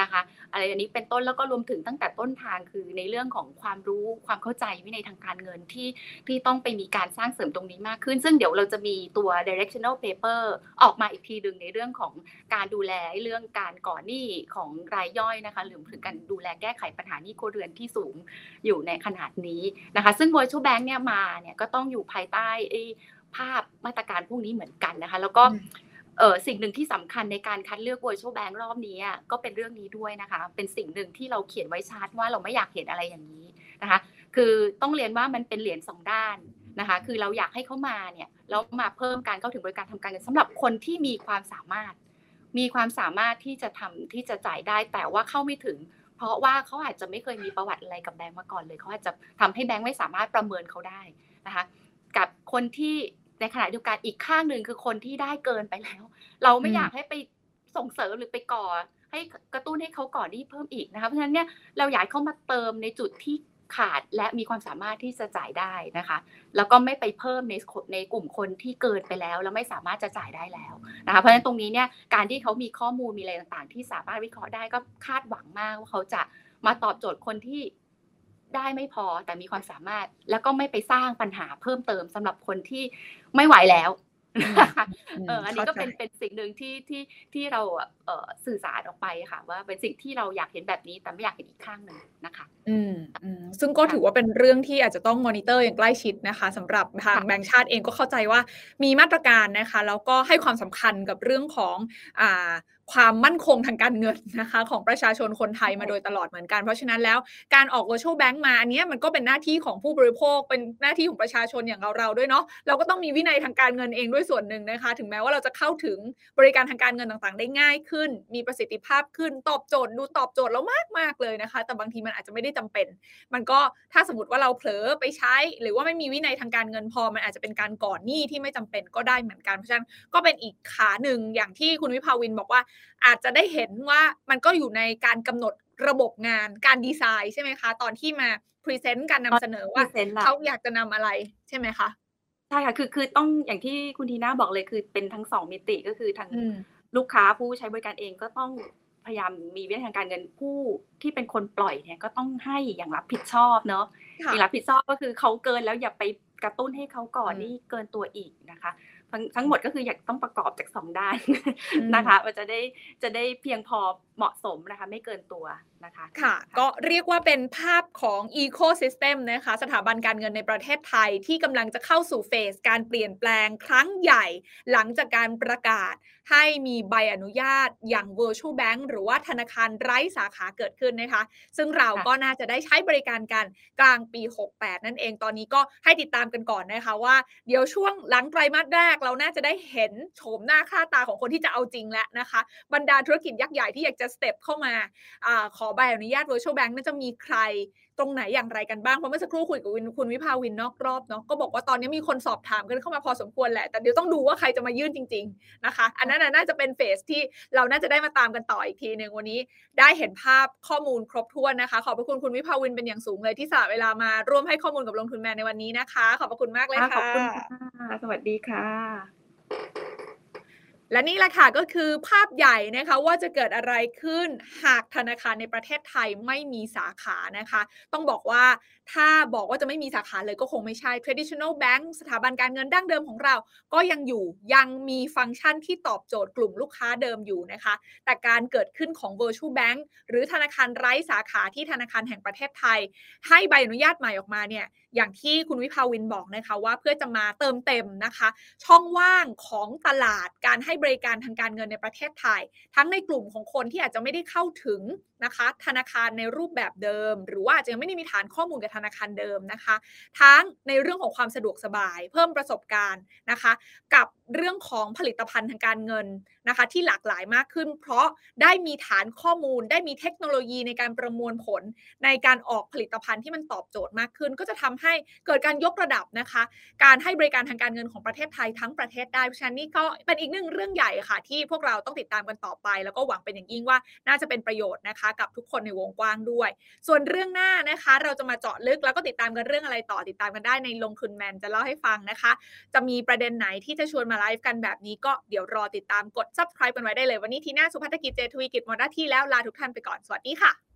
นะคะ อะไรอันนี้เป็นต้นแล้วก็รวมถึงตั้งแต่ต้นทางคือในเรื่องของความรู้ความเข้าใจวินัยทางการเงินที่ที่ต้องไปมีการสร้างเสริมตรงนี้มากขึ้น ซึ่งเดี๋ยวเราจะมีตัว directional paper ออกมาอีกทีหนึ่งในเรื่องของการดูแลเรื่องการก่อหนี้ของรายย่อยนะคะหรือถึงการดูแลแก้ไขปัญหาหนี้ครัวเรือนที่สูงอยู่ในขนาดนี้นะคะ ซึ่ง virtual bank เนี่ยมาเนี่ยก็ต้องอยู่ภายใต้ภาพมาตรการพวกนี้เหมือนกันนะคะ แล้วก็ เออสิ่งหนึ่งที่สำคัญในการคัดเลือก virtual bank รอบนี้ก็เป็นเรื่องนี้ด้วยนะคะ เป็นสิ่งหนึ่งที่เราเขียนไว้ชัดว่าเราไม่อยากเห็นอะไรอย่างนี้นะคะ คือต้องเรียนว่ามันเป็นเหรียญสองด้านนะคะ คือเราอยากให้เขามาเนี่ยแล้วมาเพิ่มการเข้าถึงบริการทำการเงินสำหรับคนที่มีความสามารถ มีความสามารถที่จะทำที่จะจ่ายได้แต่ว่าเข้าไม่ถึง เพราะว่าเขาอาจจะไม่เคยมีประวัติอะไรกับแบงก์มาก่อนเลยเขาอาจจะทำให้แบงก์ไม่สามารถประเมินเขาได้นะคะ กับคนที่ ในขณะเดียวกันอีกข้างหนึ่งคือคนที่ได้เกินไปแล้ว เราไม่อยากให้ไปส่งเสริมหรือไปก่อ ให้กระตุ้นให้เขาก่อนี้เพิ่มอีกนะคะเพราะฉะนั้นเนี่ยเราอยากเขามาเติมในจุดที่ขาดและมีความสามารถที่จะจ่ายได้นะคะ แล้วก็ไม่ไปเพิ่มในในกลุ่มคนที่เกินไปแล้ว แล้วไม่สามารถจะจ่ายได้แล้วนะคะเพราะฉะนั้นตรงนี้เนี่ยการที่เขามีข้อมูลมีอะไรต่างๆ ที่สามารถวิเคราะห์ได้ก็คาดหวังมากว่าเขาจะมาตอบโจทย์คนที่ ได้ไม่พอแต่มีความสามารถ แล้วก็ไม่ไปสร้างปัญหาเพิ่มเติมสำหรับคนที่ไม่ไหวแล้วเอออันนี้ก็เป็นเป็นสิ่งหนึ่งที่ที่ที่เราเอ่อสื่อสารออกไปค่ะ ว่าเป็นสิ่งที่เราอยากเห็นแบบนี้แต่ไม่อยากเห็นอีกข้างหนึ่งนะคะ อืมอืมซึ่งก็ถือว่าเป็นเรื่องที่อาจจะต้องมอนิเตอร์อย่างใกล้ชิดนะคะสำหรับทางแบงก์ชาติเองก็เข้าใจว่ามีมาตรการนะคะ แล้วก็ให้ความสำคัญกับเรื่องของอ่าความมั่นคงทางการเงินนะคะ ของประชาชนคนไทยมาโดยตลอดเหมือนกัน เพราะฉะนั้นแล้วการออก virtual bank มาอันนี้มันก็เป็นหน้าที่ของผู้บริโภค เป็นหน้าที่ของประชาชนอย่างเราเราด้วยเนาะเราก็ต้องมีวินัยทางการเงินเองด้วยส่วนหนึ่งนะคะ ถึงแม้ว่าเราจะเข้าถึงบริการทางการเงินต่างๆ ได้ง่ายขึ้นมีประสิทธิภาพขึ้น ตอบโจทย์ดูตอบโจทย์เรามากมากเลยนะคะ แต่บางทีมันอาจจะไม่ได้จำเป็น มันก็ถ้าสมมติว่าเราเผลอไปใช้ หรือว่าไม่มีวินัยทางการเงินพอมันอาจจะเป็นการก่อหนี้ที่ไม่จำเป็นก็ได้เหมือนกันเพราะฉะนั้นก็เป็นอีกขาหนึ่งอย่างที่คุณวิภาวินบอกว่า อาจจะได้เห็นว่ามันก็อยู่ในการกำหนดระบบงานการดีไซน์ใช่ไหมคะ ตอนที่มา present การนำเสนอว่าเขาอยากจะนำอะไรใช่ไหมคะใช่ค่ะคือคือต้องอย่างที่คุณทีน่าบอกเลยคือเป็นทั้งสองมิติก็คือทั้ง ลูกค้าผู้ใช้บริการเองก็ต้องพยายามมีวิธีการเงินผู้ที่เป็นคนปล่อยเนี่ยก็ต้องให้อย่างรับผิดชอบเนาะอย่างรับผิดชอบก็คือเขาเกินแล้วอย่าไปกระตุ้นให้เขาก่อนนี่เกินตัวอีกนะคะ ทั้งทั้งหมดก็คืออยากต้องประกอบจากสองด้านนะคะมันจะได้จะได้เพียงพอเหมาะสมนะคะไม่เกินตัวนะคะค่ะ ก็เรียกว่าเป็นภาพของ Ecosystem นะคะสถาบันการเงินในประเทศไทยที่กำลังจะเข้าสู่เฟสการเปลี่ยนแปลงครั้งใหญ่ หลังจากการประกาศให้มีใบอนุญาตอย่าง Virtual Bank หรือว่าธนาคารไร้สาขาเกิดขึ้นนะคะ ซึ่งเราก็น่าจะได้ใช้บริการกันกลางปี 68 นั่นเองตอนนี้ก็ให้ติดตามกันก่อนนะคะว่า เดี๋ยวช่วงหลังไตรมาสแรกเราน่าจะได้เห็นโฉมหน้าค่าตาของคนที่จะเอาจริงแล้วนะคะ บรรดาธุรกิจยักษ์ใหญ่ที่อยากจะสเต็ปเข้ามาอขอใบอนุญาต virtual bank น่าจะมีใครตรงไหนอย่างไรกันบ้าง เพราะเมื่อสักครู่คุยกับคุณวิภาวินนอกรอบเนาะก็บอกว่าตอนนี้มีคนสอบถามกันเข้ามาพอสมควรแหละ แต่เดี๋ยวต้องดูว่าใครจะมายื่นจริง ๆนะคะ อันนั้นน่าจะเป็นเฟสที่เราน่าจะได้มาตามกันต่ออีกทีหนึ่งวันนี้ ได้เห็นภาพข้อมูลครบถ้วนนะคะ ขอบพระคุณคุณวิภาวินเป็นอย่างสูงเลยที่สละเวลามาร่วมให้ข้อมูลกับลงทุนแมนในวันนี้นะคะ ขอบพระคุณมากเลยค่ะขอบคุณค่ะสวัสดีค่ะ และนี่แหละค่ะก็คือภาพใหญ่นะคะว่าจะเกิดอะไรขึ้นหากธนาคารในประเทศไทยไม่มีสาขานะคะ ต้องบอกว่าถ้าบอกว่าจะไม่มีสาขาเลยก็คงไม่ใช่ traditional bank สถาบันการเงินดั้งเดิมของเรา ก็ยังอยู่ยังมีฟังก์ชันที่ตอบโจทย์กลุ่มลูกค้าเดิมอยู่นะคะ แต่การเกิดขึ้นของ virtual bank หรือธนาคารไร้สาขาที่ธนาคารแห่งประเทศไทย ให้ใบอนุญาตใหม่ออกมาเนี่ยอย่างที่คุณวิภาวินบอกนะคะว่าเพื่อจะมาเติมเต็มนะคะ ช่องว่างของตลาดการให้บริการทางการเงินในประเทศไทย ทั้งในกลุ่มของคนที่อาจจะไม่ได้เข้าถึงนะคะ ธนาคารในรูปแบบเดิม หรือว่าอาจจะไม่ได้มีฐานข้อมูลกับธนาคารเดิมนะคะ ทั้งในเรื่องของความสะดวกสบาย เพิ่มประสบการณ์นะคะ กับเรื่องของผลิตภัณฑ์ทางการเงินนะคะ ที่หลากหลายมากขึ้น เพราะได้มีฐานข้อมูล ได้มีเทคโนโลยีในการประมวลผล ในการออกผลิตภัณฑ์ที่มันตอบโจทย์มากขึ้น ก็จะทำให้เกิดการยกระดับนะคะ การให้บริการทางการเงินของประเทศไทยทั้งประเทศได้เพราะฉะนั้นนี่ก็เป็นอีกหนึ่งเรื่องใหญ่ค่ะ ที่พวกเราต้องติดตามกันต่อไป แล้วก็หวังเป็นอย่างยิ่งว่าน่าจะเป็นประโยชน์นะคะ กับทุกคนในวงกว้างด้วย ส่วนเรื่องหน้านะคะ เราจะมาเจาะลึกแล้วก็ติดตามกันเรื่องอะไรต่อติดตามกันได้ในลงทุนแมนจะเล่าให้ฟังนะคะ จะมีประเด็นไหนที่จะชวนมาไลฟ์กันแบบนี้ก็เดี๋ยวรอติดตามกด subscribe กันไว้ได้เลยวันนี้ทีน่าสุภัฒกิจเจทวีกิจหมดหน้าที่แล้วลาทุกท่านไปก่อนสวัสดีค่ะ